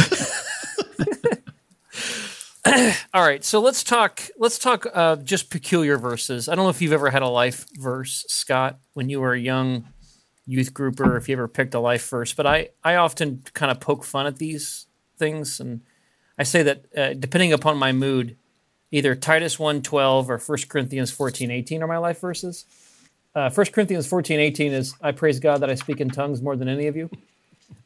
All right, so let's talk. Let's talk uh, just peculiar verses. I don't know if you've ever had a life verse, Scot, when you were a young youth grouper. If you ever picked a life verse, but I I often kind of poke fun at these things, and I say that uh, depending upon my mood, either Titus 1.12 or 1 Corinthians 14.18 are my life verses. Uh, 1 Corinthians 14.18 is I praise God that I speak in tongues more than any of you,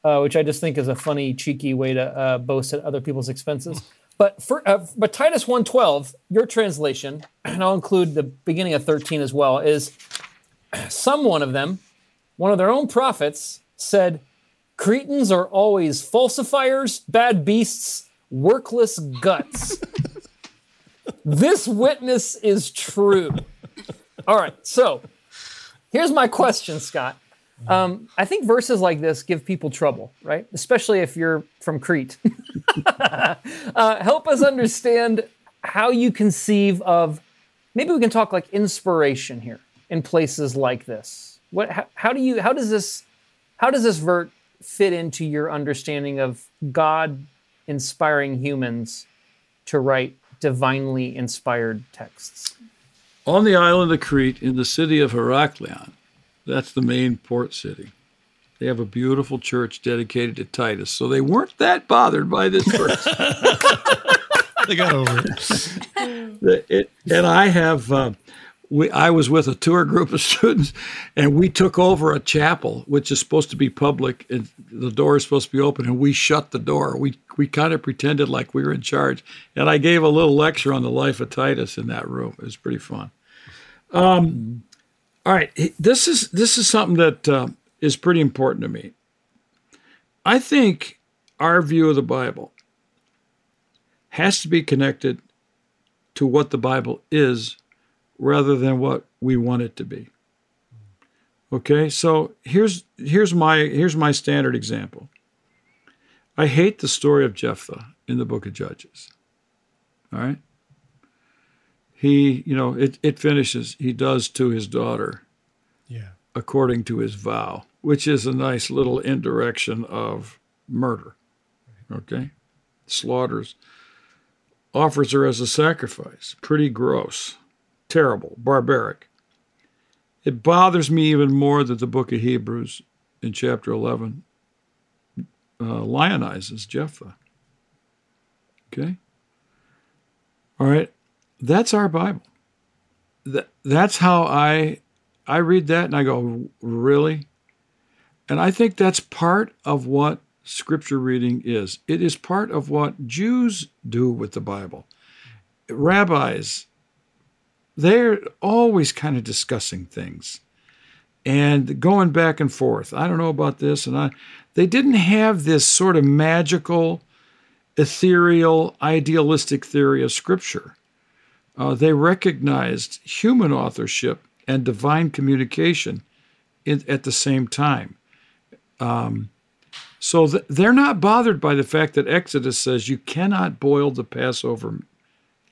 uh, which I just think is a funny, cheeky way to uh, boast at other people's expenses. But for uh, but Titus 1.12, your translation, and I'll include the beginning of 13 as well, is some one of them, one of their own prophets, said, Cretans are always falsifiers, bad beasts, workless guts. this witness is true. All right, so here's my question, Scot. Um, I think verses like this give people trouble, right? Especially if you're from Crete. uh, help us understand how you conceive of. Maybe we can talk like inspiration here in places like this. What? How, how do you? How does this? How does this vert fit into your understanding of God inspiring humans to write divinely inspired texts? On the island of Crete, in the city of Heraklion, that's the main port city. They have a beautiful church dedicated to Titus, so they weren't that bothered by this verse. they got over it. it and I have, uh, we, I was with a tour group of students, and we took over a chapel, which is supposed to be public, and the door is supposed to be open, and we shut the door. We we kind of pretended like we were in charge, and I gave a little lecture on the life of Titus in that room. It was pretty fun. Um, all right, this is this is something that uh, is pretty important to me. I think our view of the Bible has to be connected to what the Bible is rather than what we want it to be. Okay? So here's here's my here's my standard example. I hate the story of Jephthah in the book of Judges. All right? he, you know, it, it finishes, he does to his daughter yeah. according to his vow, which is a nice little indirection of murder. Okay? Slaughters, offers her as a sacrifice. Pretty gross, terrible, barbaric. It bothers me even more that the book of Hebrews in chapter 11 uh, lionizes Jephthah. Okay? All right that's our Bible. That, that's how I I read that and I go, really? And I think that's part of what scripture reading is. It is part of what Jews do with the Bible. Rabbis, they're always kind of discussing things and going back and forth. I don't know about this and I they didn't have this sort of magical ethereal idealistic theory of scripture uh, they recognized human authorship and divine communication in, at the same time. Um, so th- they're not bothered by the fact that Exodus says you cannot boil the Passover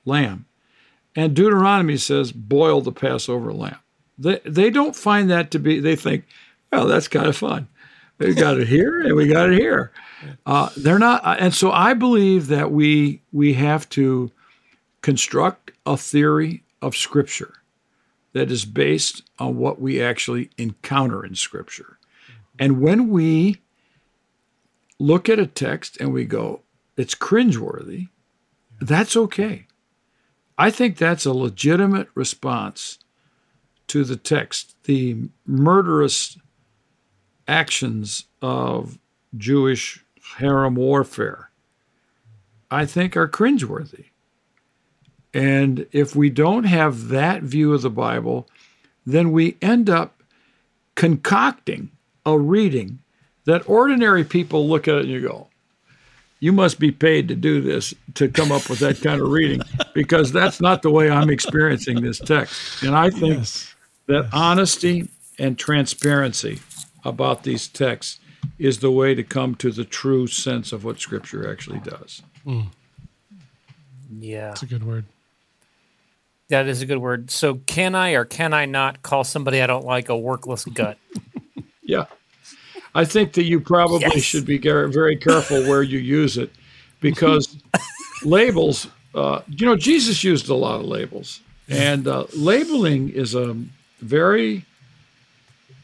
lamb, and Deuteronomy says boil the Passover lamb. They they don't find that to be. They think, well, that's kind of fun. We got it here and we got it here. Uh, they're not, and so I believe that we we have to construct a theory of Scripture that is based on what we actually encounter in Scripture. And when we look at a text and we go, it's cringeworthy, that's okay. I think that's a legitimate response to the text. The murderous actions of Jewish herem warfare, I think, are cringeworthy. And if we don't have that view of the Bible, then we end up concocting a reading that ordinary people look at it and you go, you must be paid to do this to come up with that kind of reading because that's not the way I'm experiencing this text. And I think yes. that yes. honesty and transparency about these texts is the way to come to the true sense of what Scripture actually does. Mm. Yeah. That's a good word. That is a good word. So, can I or can I not call somebody I don't like a workless gut? yeah. I think that you probably yes. should be very careful where you use it because labels, uh, you know, Jesus used a lot of labels. And uh, labeling is a very,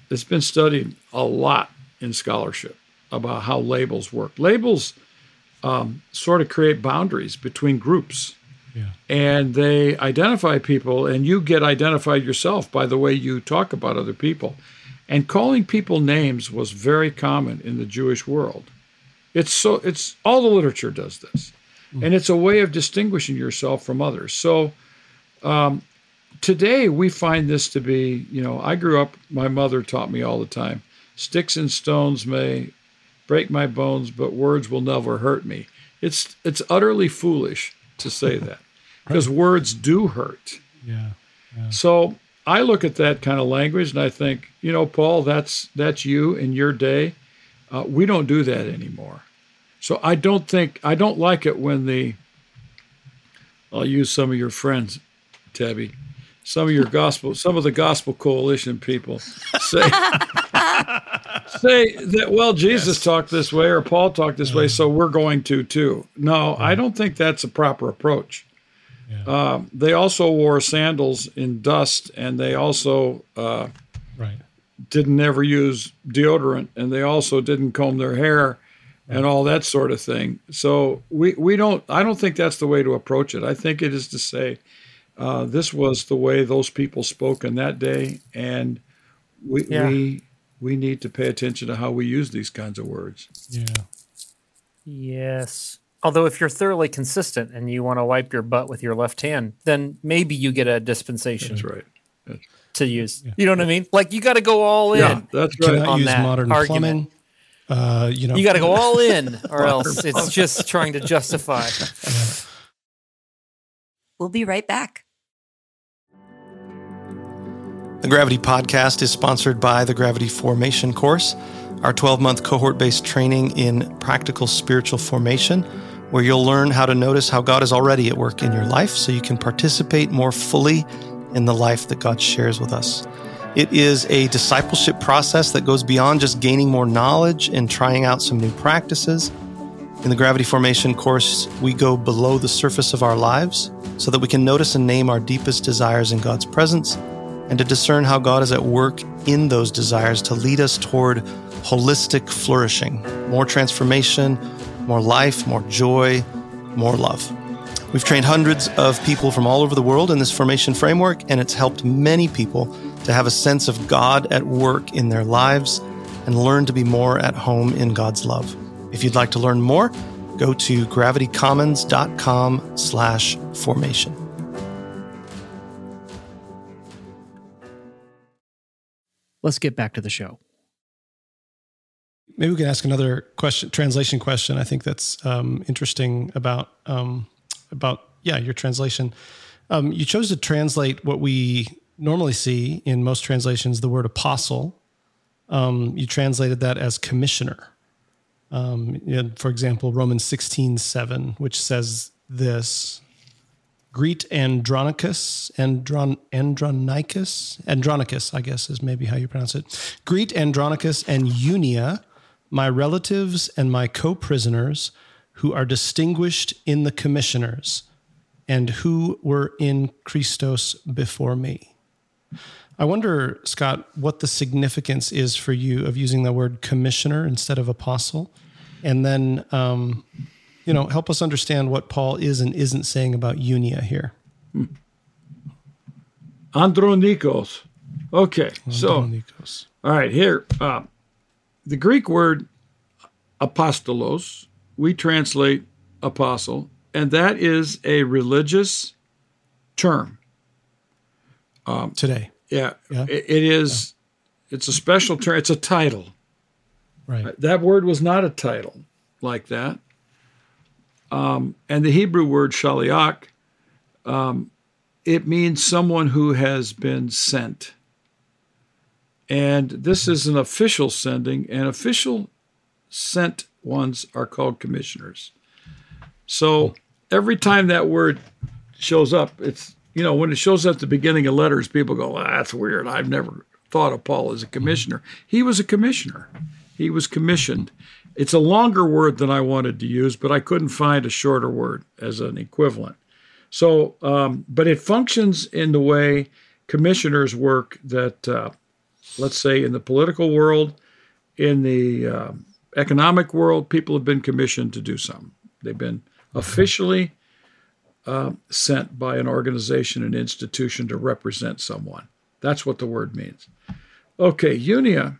it's been studied a lot in scholarship about how labels work. Labels um, sort of create boundaries between groups. And they identify people, and you get identified yourself by the way you talk about other people. And calling people names was very common in the Jewish world. It's so it's all the literature does this, mm. and it's a way of distinguishing yourself from others. So um, today we find this to be, you know, I grew up. My mother taught me all the time: sticks and stones may break my bones, but words will never hurt me. It's it's utterly foolish to say that because words do hurt. Yeah. So I look at that kind of language and I think, you know, Paul, that's that's you in your day. Uh, we don't do that anymore. So I don't think I don't like it when the I'll use some of your friends, Tebbe, some of your gospel, some of the gospel coalition people say say that well Jesus talked this way or Paul talked this way, so we're going to too. No, I don't think that's a proper approach. Um, they also wore sandals in dust, and they also uh, Right. didn't ever use deodorant, and they also didn't comb their hair, and all that sort of thing. So we we don't. I don't think that's the way to approach it. I think it is to say uh, this was the way those people spoke in that day, and we Yeah. we we need to pay attention to how we use these kinds of words. Yeah. Yes. Although, if you're thoroughly consistent and you want to wipe your butt with your left hand, then maybe you get a dispensation That's right. to use. You know what I mean? Like you got to go all Yeah, in. that's right. Cannot on use that modern argument. plumbing. Uh, you know, You got to go all in, or else it's just trying to justify. We'll be right back. The Gravity Podcast is sponsored by the Gravity Formation course, our 12 month cohort based training in practical spiritual formation, where you'll learn how to notice how God is already at work in your life so you can participate more fully in the life that God shares with us. It is a discipleship process that goes beyond just gaining more knowledge and trying out some new practices. In the Gravity Formation course, we go below the surface of our lives so that we can notice and name our deepest desires in God's presence and to discern how God is at work in those desires to lead us toward holistic flourishing, more transformation, more life, more joy, more love. We've trained hundreds of people from all over the world in this formation framework, and it's helped many people to have a sense of God at work in their lives and learn to be more at home in God's love. If you'd like to learn more, go to gravitycommons.com slash formation. Let's get back to the show. Maybe we can ask another question, translation question. I think that's um, interesting about um, about yeah your translation. Um, you chose to translate what we normally see in most translations, the word apostle. Um, you translated that as commissioner. Um, for example, Romans sixteen seven, which says this: Greet Andronicus, Andron, Andronicus, Andronicus, I guess is maybe how you pronounce it. Greet Andronicus and Unia, my relatives and my co-prisoners, who are distinguished in the commissioners, and who were in Christos before me. I wonder, Scot, what the significance is for you of using the word commissioner instead of apostle, and then. Um, you know, help us understand what Paul is and isn't saying about Unia here. Andronikos. Okay, so Andronikos. all right, here uh, the Greek word apostolos we translate apostle, and that is a religious term. today, Yeah, Yeah. It, it is. It's a special term. It's a title. right? That word was not a title like that. Um, and the Hebrew word shaliach, um, it means someone who has been sent. And this is an official sending, and official sent ones are called commissioners. So every time that word shows up, it's, you know, when it shows up at the beginning of letters, people go, well, that's weird. I've never thought of Paul as a commissioner. He was a commissioner, he was commissioned. It's a longer word than I wanted to use, but I couldn't find a shorter word as an equivalent. So, um, but it functions in the way commissioners work that, uh, let's say, in the political world, in the um, economic world, people have been commissioned to do something. They've been officially uh, sent by an organization, an institution to represent someone. That's what the word means. Okay, unia.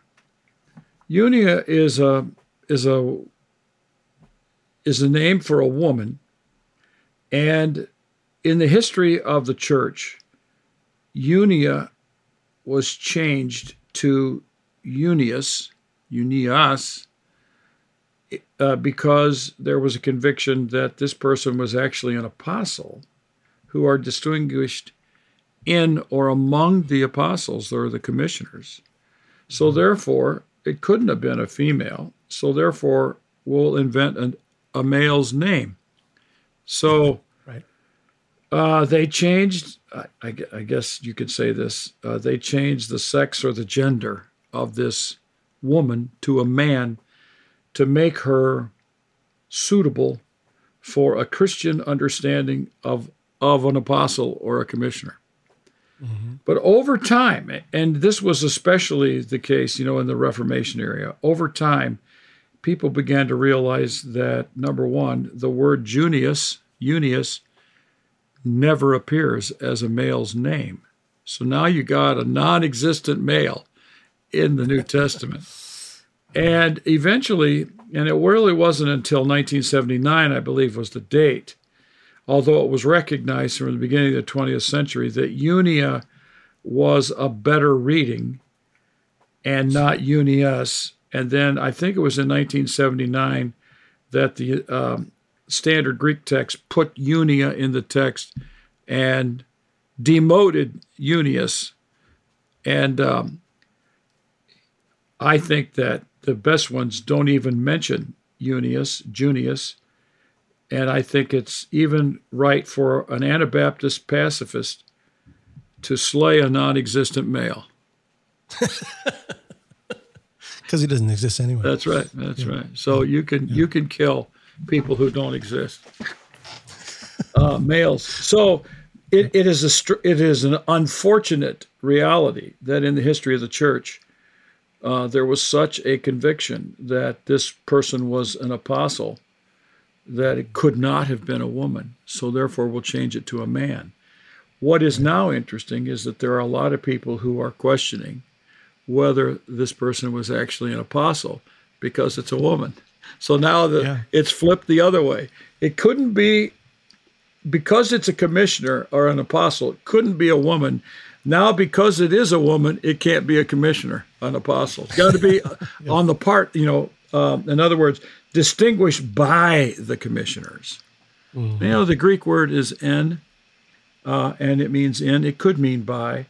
Unia is a is a is a name for a woman, and in the history of the church, unia was changed to unius, unias, uh, because there was a conviction that this person was actually an apostle who are distinguished in or among the apostles or the commissioners. So, therefore, it couldn't have been a female. So, therefore, we'll invent an, a male's name. So, Right. uh, they changed, I, I I guess you could say this, uh, they changed the sex or the gender of this woman to a man to make her suitable for a Christian understanding of, of an apostle or a commissioner. But over time, and this was especially the case, you know, in the Reformation area, over time, people began to realize that number one, the word Junius, Unius, never appears as a male's name. So now you got a non existent male in the New Testament. And eventually, and it really wasn't until 1979, I believe, was the date, although it was recognized from the beginning of the 20th century that Unia was a better reading and not Unius. And then I think it was in 1979 that the um, standard Greek text put Unia in the text and demoted Unius. And um, I think that the best ones don't even mention Unius, Junius. And I think it's even right for an Anabaptist pacifist to slay a non existent male. Because he doesn't exist anyway. That's right. That's right. So you can you can kill people who don't exist. Uh, males. So it, it is a it is an unfortunate reality that in the history of the church uh, there was such a conviction that this person was an apostle that it could not have been a woman. So therefore, we'll change it to a man. What is now interesting is that there are a lot of people who are questioning whether this person was actually an apostle because it's a woman. So now the, Yeah. it's flipped the other way. It couldn't be because it's a commissioner or an apostle, it couldn't be a woman. Now, because it is a woman, it can't be a commissioner, an apostle. It's got to be on the part, you know, um, in other words, distinguished by the commissioners. You know, the Greek word is en, uh, and it means in. It could mean by,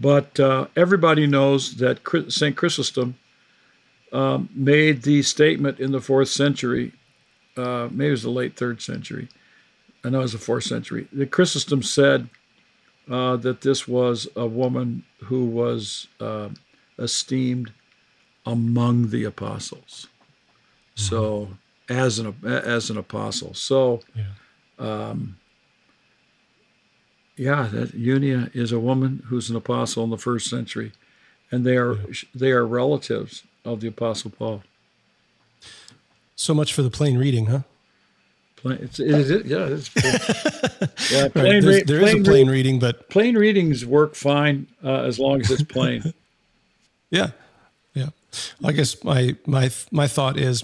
but uh, everybody knows that St. Chrysostom um, made the statement in the fourth century, uh, maybe it was the late third century. I know it was the fourth century. That Chrysostom said uh, that this was a woman who was uh, esteemed among the apostles. So as an as an apostle. So um, yeah, that Unia is a woman who's an apostle in the first century, and they are they are relatives of the apostle Paul. So much for the plain reading, huh? Plain, it's, it yeah, it's plain, yeah, Right, plain, re- there is a plain plain re- reading, but plain readings work fine uh, as long as it's plain. Yeah, yeah. I guess my my my thought is,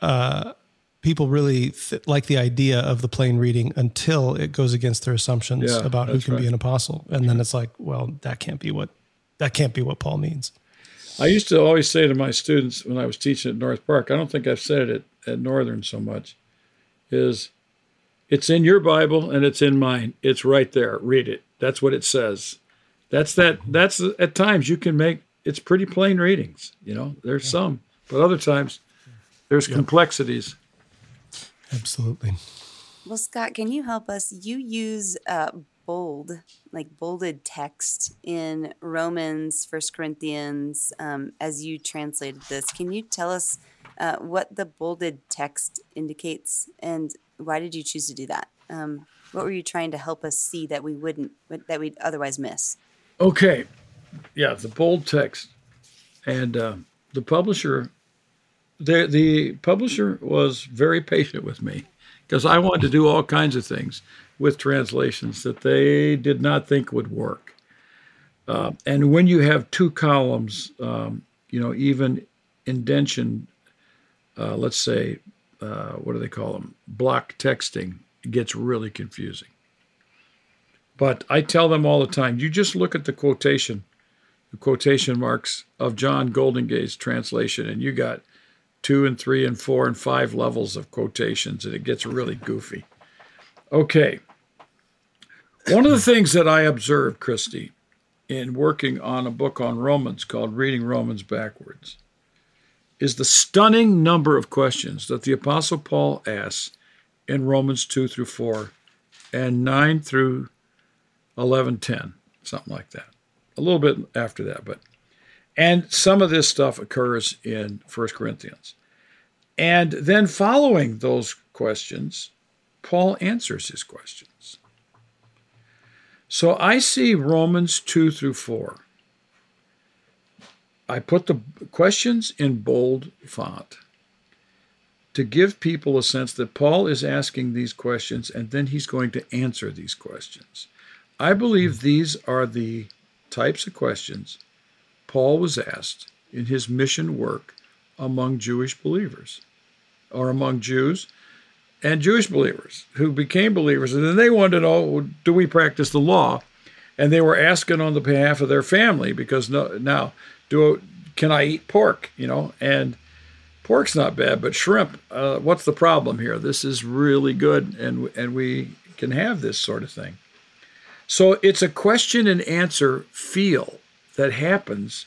uh, people really th- like the idea of the plain reading until it goes against their assumptions Yeah, about who can be an apostle, and then it's like, well, that can't be what that can't be what Paul means. I used to always say to my students when I was teaching at North Park, I don't think I've said it at, at Northern so much, is it's in your Bible and it's in mine. It's right there. Read it. That's what it says. That's that. That's at times you can make it's pretty plain readings. You know, there's some, but other times there's complexities. Absolutely. Well, Scot, can you help us? You use uh, bold, like bolded text in Romans, First Corinthians, um, as you translated this. Can you tell us uh, what the bolded text indicates, and why did you choose to do that? Um, what were you trying to help us see that we wouldn't, that we'd otherwise miss? Okay, yeah, the bold text, and uh, the publisher, the the publisher was very patient with me because I wanted to do all kinds of things with translations that they did not think would work. Uh, and when you have two columns, um, you know, even indention, uh, let's say, uh, what do they call them? Block texting gets really confusing. But I tell them all the time, you just look at the quotation, the quotation marks of John Goldingay's translation, and you got two and three and four and five levels of quotations, and it gets really goofy. Okay. One of the things that I observed, Christy, in working on a book on Romans called Reading Romans Backwards, is the stunning number of questions that the Apostle Paul asks in Romans 2 through 4 and 9 through 11, 10, something like that. A little bit after that, but and some of this stuff occurs in 1 Corinthians. And then following those questions, Paul answers his questions. So I see Romans 2 through 4. I put the questions in bold font to give people a sense that Paul is asking these questions and then he's going to answer these questions. I believe hmm. these are the types of questions Paul was asked in his mission work among Jewish believers or among Jews and Jewish believers who became believers. And then they wanted to know do we practice the law? And they were asking on the behalf of their family because no, now, do can I eat pork? You know, and pork's not bad, but shrimp, uh, what's the problem here? This is really good, and and we can have this sort of thing. So it's a question and answer feel that happens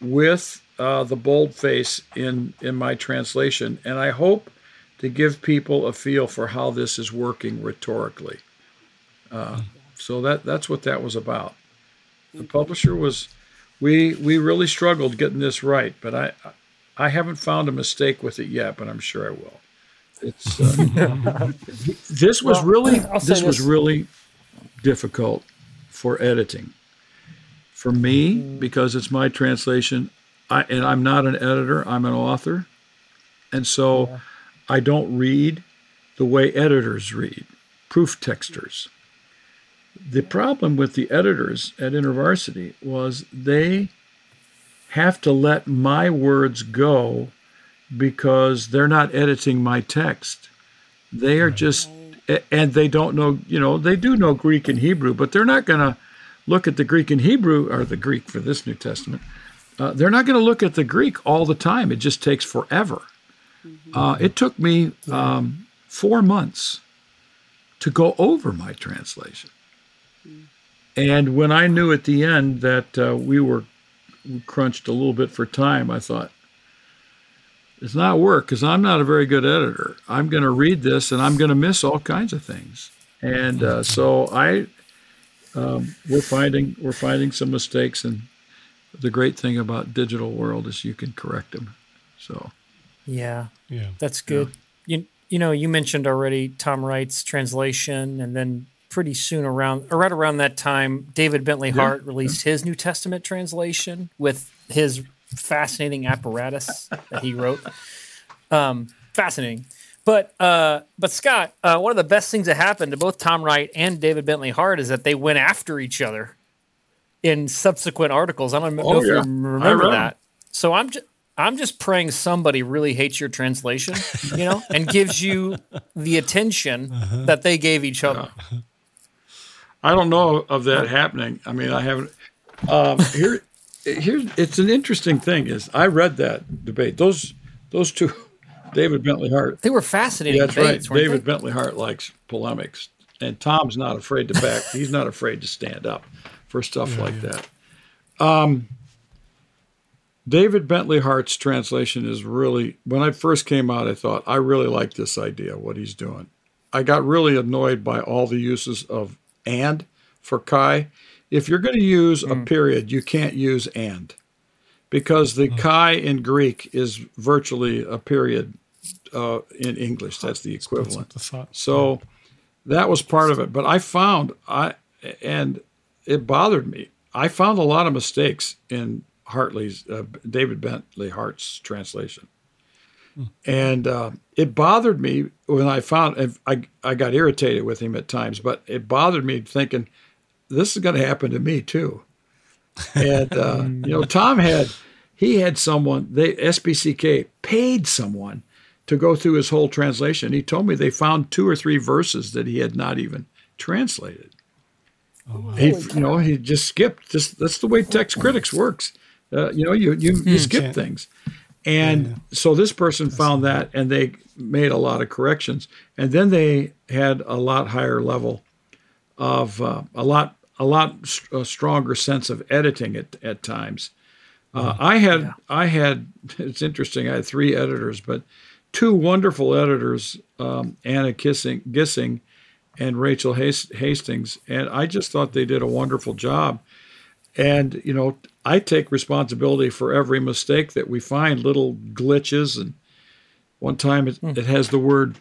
with uh, the boldface in in my translation, and I hope to give people a feel for how this is working rhetorically. Uh, so that that's what that was about. The publisher was, we we really struggled getting this right, but I I haven't found a mistake with it yet, but I'm sure I will. It's uh, this was Well, really I'll this was really difficult for editing for me because it's my translation I, and i'm not an editor i'm an author and so i don't read the way editors read proof texters. The problem with the editors at intervarsity was they have to let my words go because they're not editing my text. They are just and they don't know you know they do know greek and hebrew but they're not going to look at the greek and hebrew or the greek for this new testament uh, they're not going to look at the greek all the time. It just takes forever uh, it took me um, four months to go over my translation and when i knew at the end that uh, we were crunched a little bit for time i thought it's not work because I'm not a very good editor. I'm going to read this and I'm going to miss all kinds of things. And uh, so I, um, we're finding we're finding some mistakes, and the great thing about digital world is you can correct them. So Yeah. Yeah. That's good. You you know, you mentioned already Tom Wright's translation, and then pretty soon around or right around that time, David Bentley Hart released his New Testament translation with his fascinating apparatus that he wrote. Um, fascinating. But uh, but Scot, uh, one of the best things that happened to both Tom Wright and David Bentley Hart is that they went after each other in subsequent articles. I don't know Oh, if yeah. you remember that. So I'm just I'm just praying somebody really hates your translation, you know, and gives you the attention that they gave each other. I don't know of that happening. I mean, I haven't. Um, here, here, it's an interesting thing. Is I read that debate. Those those two, David Bentley Hart. They were fascinating That's debates, right. David they? Bentley Hart likes polemics, and Tom's not afraid to back. he's not afraid to stand up for stuff like that. Um, David Bentley Hart's translation is really. When I first came out, I thought I really like this idea. What he's doing. I got really annoyed by all the uses of and for kai. If you're going to use a period, you can't use and because the kai in Greek is virtually a period uh, in English. That's the equivalent. So that was part of it. But I found I and it bothered me. I found a lot of mistakes in Hartley's uh, David Bentley Hart's translation, and uh, it bothered me when I found. and I I got irritated with him at times, but it bothered me thinking this is going to happen to me too. And uh, you know, Tom had he had someone they SPCK paid someone to go through his whole translation. He told me they found two or three verses that he had not even translated. He, you know, he just skipped. Just that's the way text critics works. Uh, you know, you you, you skip Can't- things, And so this person found that and they made a lot of corrections. And then they had a lot higher level of uh, a lot a lot a stronger sense of editing at, at times. Uh, I had I had it's interesting. I had three editors, but two wonderful editors, um, Anna Kissing, Gissing and Rachel Hastings, and I just thought they did a wonderful job. And you know, I take responsibility for every mistake that we find, little glitches. And one time it, it has the word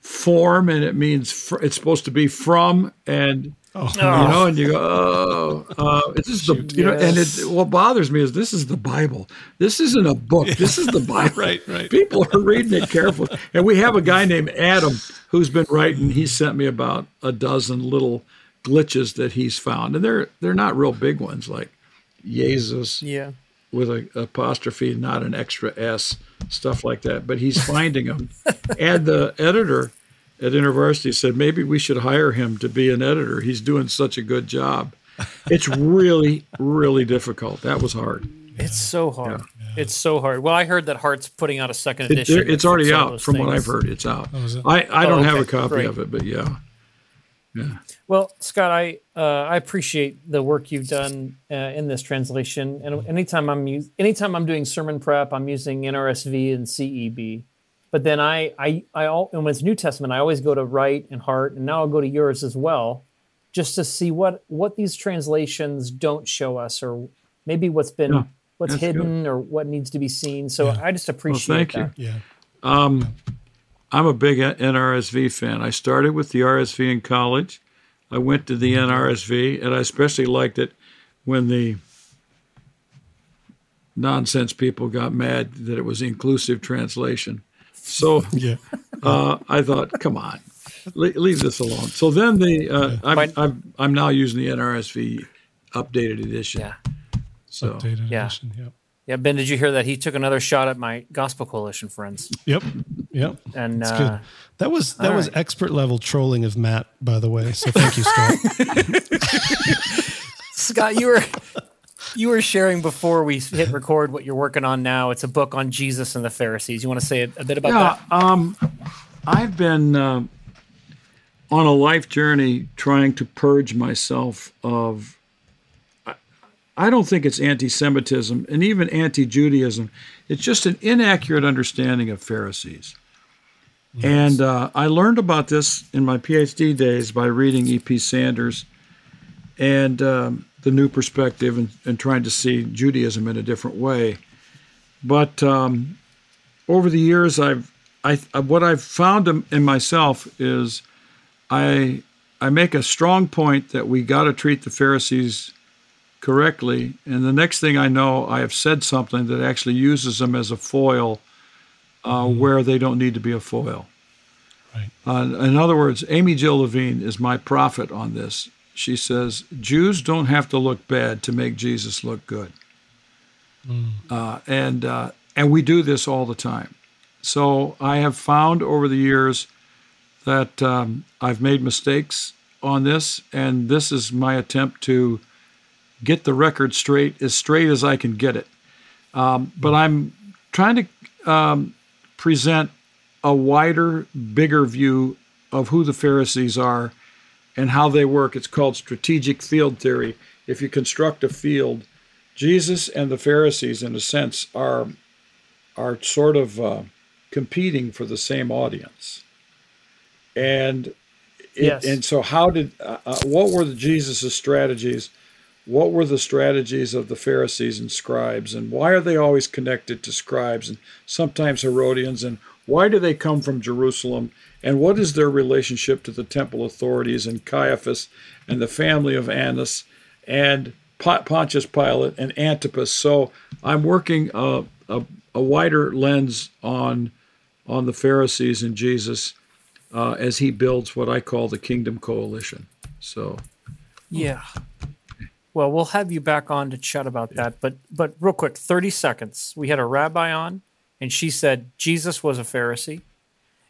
form, and it means fr- it's supposed to be from, and Oh. You know, and you go, oh, uh, this is the, you know, and it, what bothers me is this is the Bible. This isn't a book. Yeah. This is the Bible. right, right. People are reading it carefully. And we have a guy named Adam who's been writing. He sent me about a dozen little glitches that he's found, and they're they're not real big ones like Jesus, yeah, with a apostrophe, not an extra s, stuff like that. But he's finding them, and the editor at InterVarsity said maybe we should hire him to be an editor. He's doing such a good job. It's really, really difficult. That was hard. It's so hard. Yeah. It's so hard. Well, I heard that Hart's putting out a second edition. It, it's already out, from things. what I've heard. It's out. Oh, I, I oh, don't oh, okay. have a copy Great. of it, but yeah. Yeah. Well, Scot, I uh, I appreciate the work you've done uh, in this translation. And anytime I'm u- anytime I'm doing sermon prep, I'm using NRSV and CEB. But then I, I, I, all, and when it's New Testament, I always go to Wright and Hart, and now I'll go to yours as well, just to see what what these translations don't show us, or maybe what's been yeah, what's hidden, good. or what needs to be seen. So yeah. I just appreciate well, thank that. you. Yeah. Um, I'm a big NRSV fan. I started with the RSV in college. I went to the NRSV, and I especially liked it when the nonsense people got mad that it was inclusive translation. So yeah. uh, I thought, come on, leave this alone. So then the uh, I'm, I'm, I'm now using the NRSV updated edition. Yeah. So updated yeah. edition. Yep. Yeah, Ben, did you hear that he took another shot at my Gospel Coalition friends? Yep, yep. And uh, that was that was right. expert level trolling of Matt, by the way. So thank you, Scot. Scot, you were you were sharing before we hit record what you're working on now. It's a book on Jesus and the Pharisees. You want to say a, a bit about yeah, that? Um, I've been uh, on a life journey trying to purge myself of. I don't think it's anti Semitism and even anti Judaism. It's just an inaccurate understanding of Pharisees. Yes. And uh, I learned about this in my PhD days by reading E.P. Sanders. And um, the new perspective and, and trying to see Judaism in a different way. But um, over the years, I've I, what I've found in myself is I I make a strong point that we got to treat the Pharisees correctly, and the next thing I know, I have said something that actually uses them as a foil uh, where they don't need to be a foil. Right. Uh, in other words, Amy Jill Levine is my prophet on this she says, Jews don't have to look bad to make Jesus look good. Mm. Uh, and, uh, and we do this all the time. So I have found over the years that um, I've made mistakes on this, and this is my attempt to get the record straight, as straight as I can get it. Um, but mm. I'm trying to um, present a wider, bigger view of who the Pharisees are and how they work. It's called strategic field theory. If you construct a field, Jesus and the Pharisees, in a sense, are are sort of uh, competing for the same audience. And it, yes. and so, how did uh, uh, what were the Jesus's strategies? What were the strategies of the Pharisees and scribes, and why are they always connected to scribes and sometimes Herodians? And why do they come from Jerusalem? And what is their relationship to the temple authorities and Caiaphas and the family of Annas and Pontius Pilate and Antipas? So I'm working a, a, a wider lens on on the Pharisees and Jesus uh, as he builds what I call the Kingdom Coalition. So, yeah. Well, we'll have you back on to chat about that, but but real quick, thirty seconds. We had a rabbi on, and she said Jesus was a Pharisee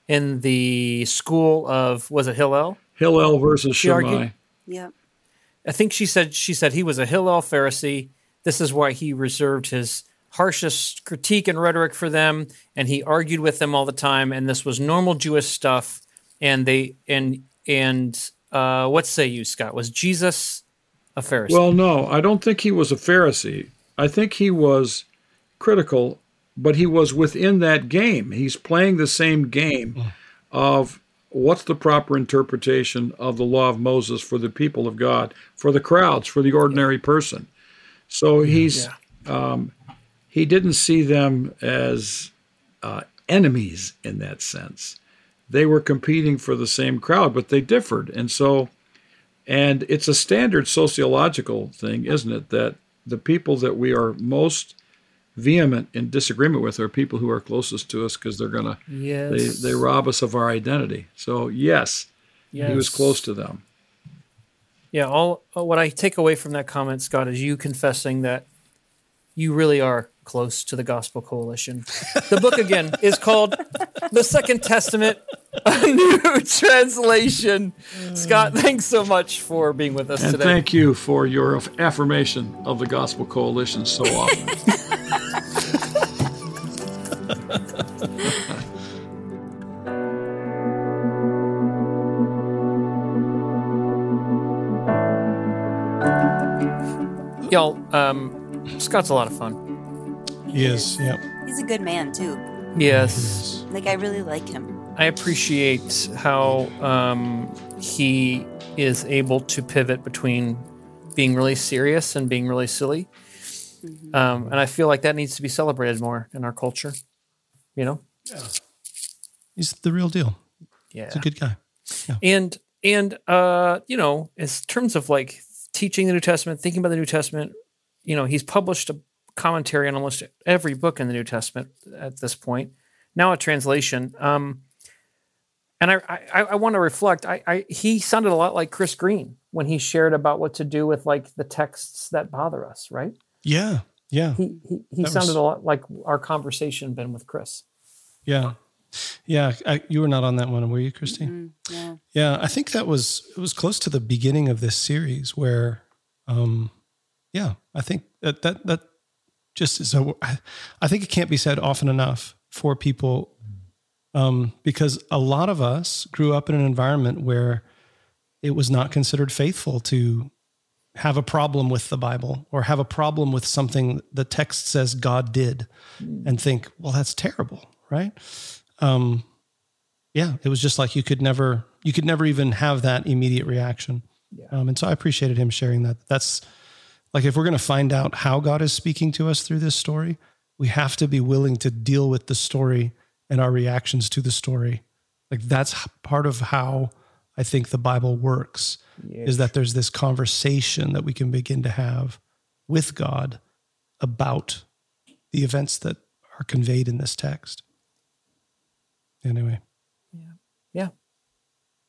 in the school of was it Hillel? Hillel versus Shammai. Yep. I think she said she said he was a Hillel Pharisee. This is why he reserved his harshest critique and rhetoric for them, and he argued with them all the time. And this was normal Jewish stuff. And they and and uh, what say you, Scot? Was Jesus a Pharisee? Well, no, I don't think he was a Pharisee. I think he was critical, but he was within that game. He's playing the same game of what's the proper interpretation of the law of Moses for the people of God, for the crowds, for the ordinary person. So he's um, he didn't see them as uh, enemies in that sense. They were competing for the same crowd, but they differed, and so and it's a standard sociological thing, isn't it, that the people that we are most vehement in disagreement with are people who are closest to us because they're gonna Yes. they they rob us of our identity. So yes, he was close to them. Yeah, all what I take away from that comment, Scot, is you confessing that you really are close to the Gospel Coalition. The book again is called The Second Testament, a new translation. Scot, thanks so much for being with us And today. thank you for your affirmation of the Gospel Coalition so often. Y'all, um, Scot's a lot of fun. He is. Yeah. He's a good man too. Yes. Like I really like him. I appreciate how um, he is able to pivot between being really serious and being really silly. Um, and I feel like that needs to be celebrated more in our culture. You know? Yeah. He's the real deal. Yeah. He's a good guy. And and uh, you know, in terms of like teaching the New Testament, thinking about the New Testament, you know, he's published a commentary on almost every book in the New Testament at this point. Now a translation. Um, and I I, I want to reflect. I, I he sounded a lot like Chris Green when he shared about what to do with like the texts that bother us. Right? Yeah. Yeah. He he, he sounded was- a lot like our conversation been with Chris. Yeah. Yeah. I, you were not on that one, were you, Christy? Yeah. Yeah, I think that was it was close to the beginning of this series where, um, yeah, I think that that that just is a. I- think it can't be said often enough for people, um, because a lot of us grew up in an environment where it was not considered faithful to have a problem with the Bible or have a problem with something the text says God did, and think, well, that's terrible, right? Um, yeah, it was just like you could never you could never even have that immediate reaction. Um, and so I appreciated him sharing that. That's like if we're going to find out how God is speaking to us through this story, we have to be willing to deal with the story and our reactions to the story. Like that's part of how I think the Bible works is that there's this conversation that we can begin to have with God about the events that are conveyed in this text. Anyway. Yeah. Yeah.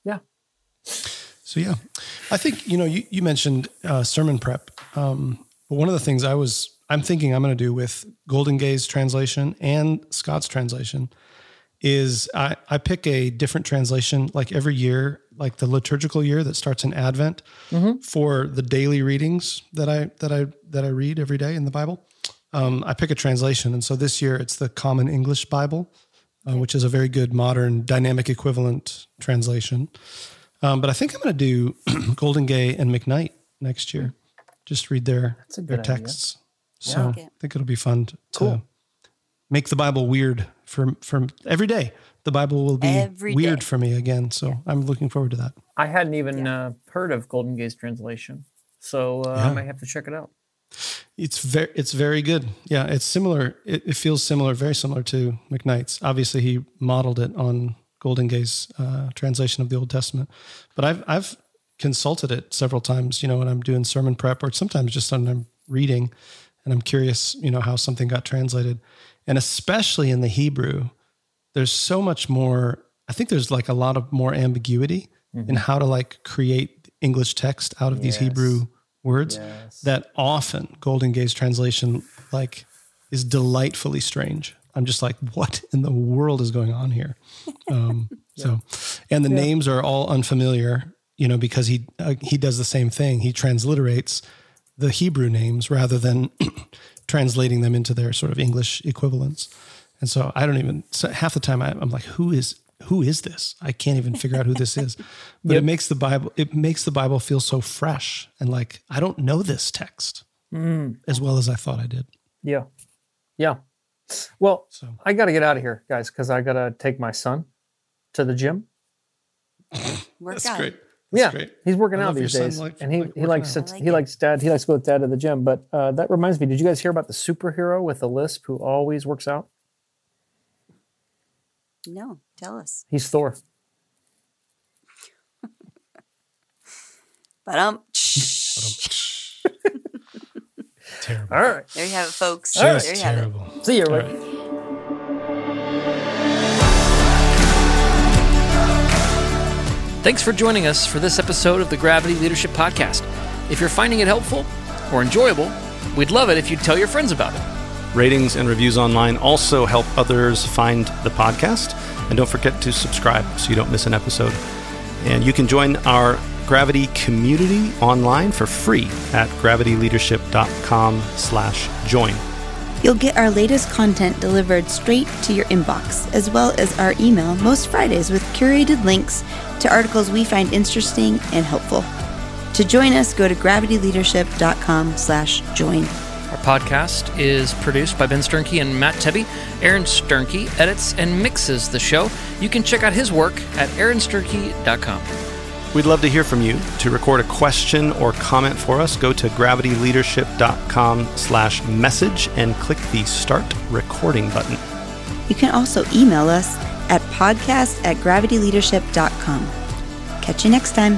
Yeah. So yeah, I think you know you, you mentioned uh, sermon prep, um, but one of the things I was I'm thinking I'm going to do with Goldingay's translation and Scot's translation is I, I pick a different translation like every year, like the liturgical year that starts in Advent for the daily readings that I that I that I read every day in the Bible. Um, I pick a translation, and so this year it's the Common English Bible, uh, which is a very good modern dynamic equivalent translation. Um, but I think I'm going to do Goldingay and McKnight next year. Just read their their good idea. texts. Yeah. So Okay. I think it'll be fun to Cool. make the Bible weird for from every day. The Bible will be Every weird day. for me again. So I'm looking forward to that. I hadn't even uh, heard of Goldingay's translation, so uh, I might have to check it out. It's very it's very good. Yeah, it's similar. It, it feels similar, very similar to McKnight's. Obviously, he modeled it on Goldingay's uh, translation of the Old Testament. But I've I've consulted it several times. You know, when I'm doing sermon prep, or sometimes just when I'm reading, and I'm curious, you know, how something got translated, and especially in the Hebrew, there's so much more. I think there's like a lot of more ambiguity in how to like create English text out of these Hebrew words Yes. that often Goldingay's translation like is delightfully strange. I'm just like, what in the world is going on here? Um, So, and the names are all unfamiliar, you know, because he uh, he does the same thing. He transliterates the Hebrew names rather than translating them into their sort of English equivalents. And so I don't even so half the time I, I'm like, who is who is this? I can't even figure out who this is. But Yep. it makes the Bible it makes the Bible feel so fresh and like I don't know this text Mm. as well as I thought I did. Yeah. Yeah. Well, So I got to get out of here, guys, because I got to take my son to the gym. Work that's out. great. That's yeah, great. he's working out these days, like- and he like he likes out. to, like he likes dad. He likes to go with dad to the gym. But uh, that reminds me, did you guys hear about the superhero with the lisp who always works out? No, tell us. He's Thor. But um, Terrible. All right. there you have it, folks. Just there you have it. terrible. See you, All Thanks for joining us for this episode of the Gravity Leadership Podcast. If you're finding it helpful or enjoyable, we'd love it if you'd tell your friends about it. Ratings and reviews online also help others find the podcast. And don't forget to subscribe so you don't miss an episode. And you can join our Gravity community online for free at gravityleadership.com slash join. You'll get our latest content delivered straight to your inbox, as well as our email most Fridays with curated links to articles we find interesting and helpful. To join us, go to gravityleadership.com slash join. Our podcast is produced by Ben Sternke and Matt Tebbe. Aaron Sternke edits and mixes the show. You can check out his work at aaronsternke.com. We'd love to hear from you. To record a question or comment for us, go to gravityleadership.com slash message and click the start recording button. You can also email us at podcast at gravityleadership.com. Catch you next time.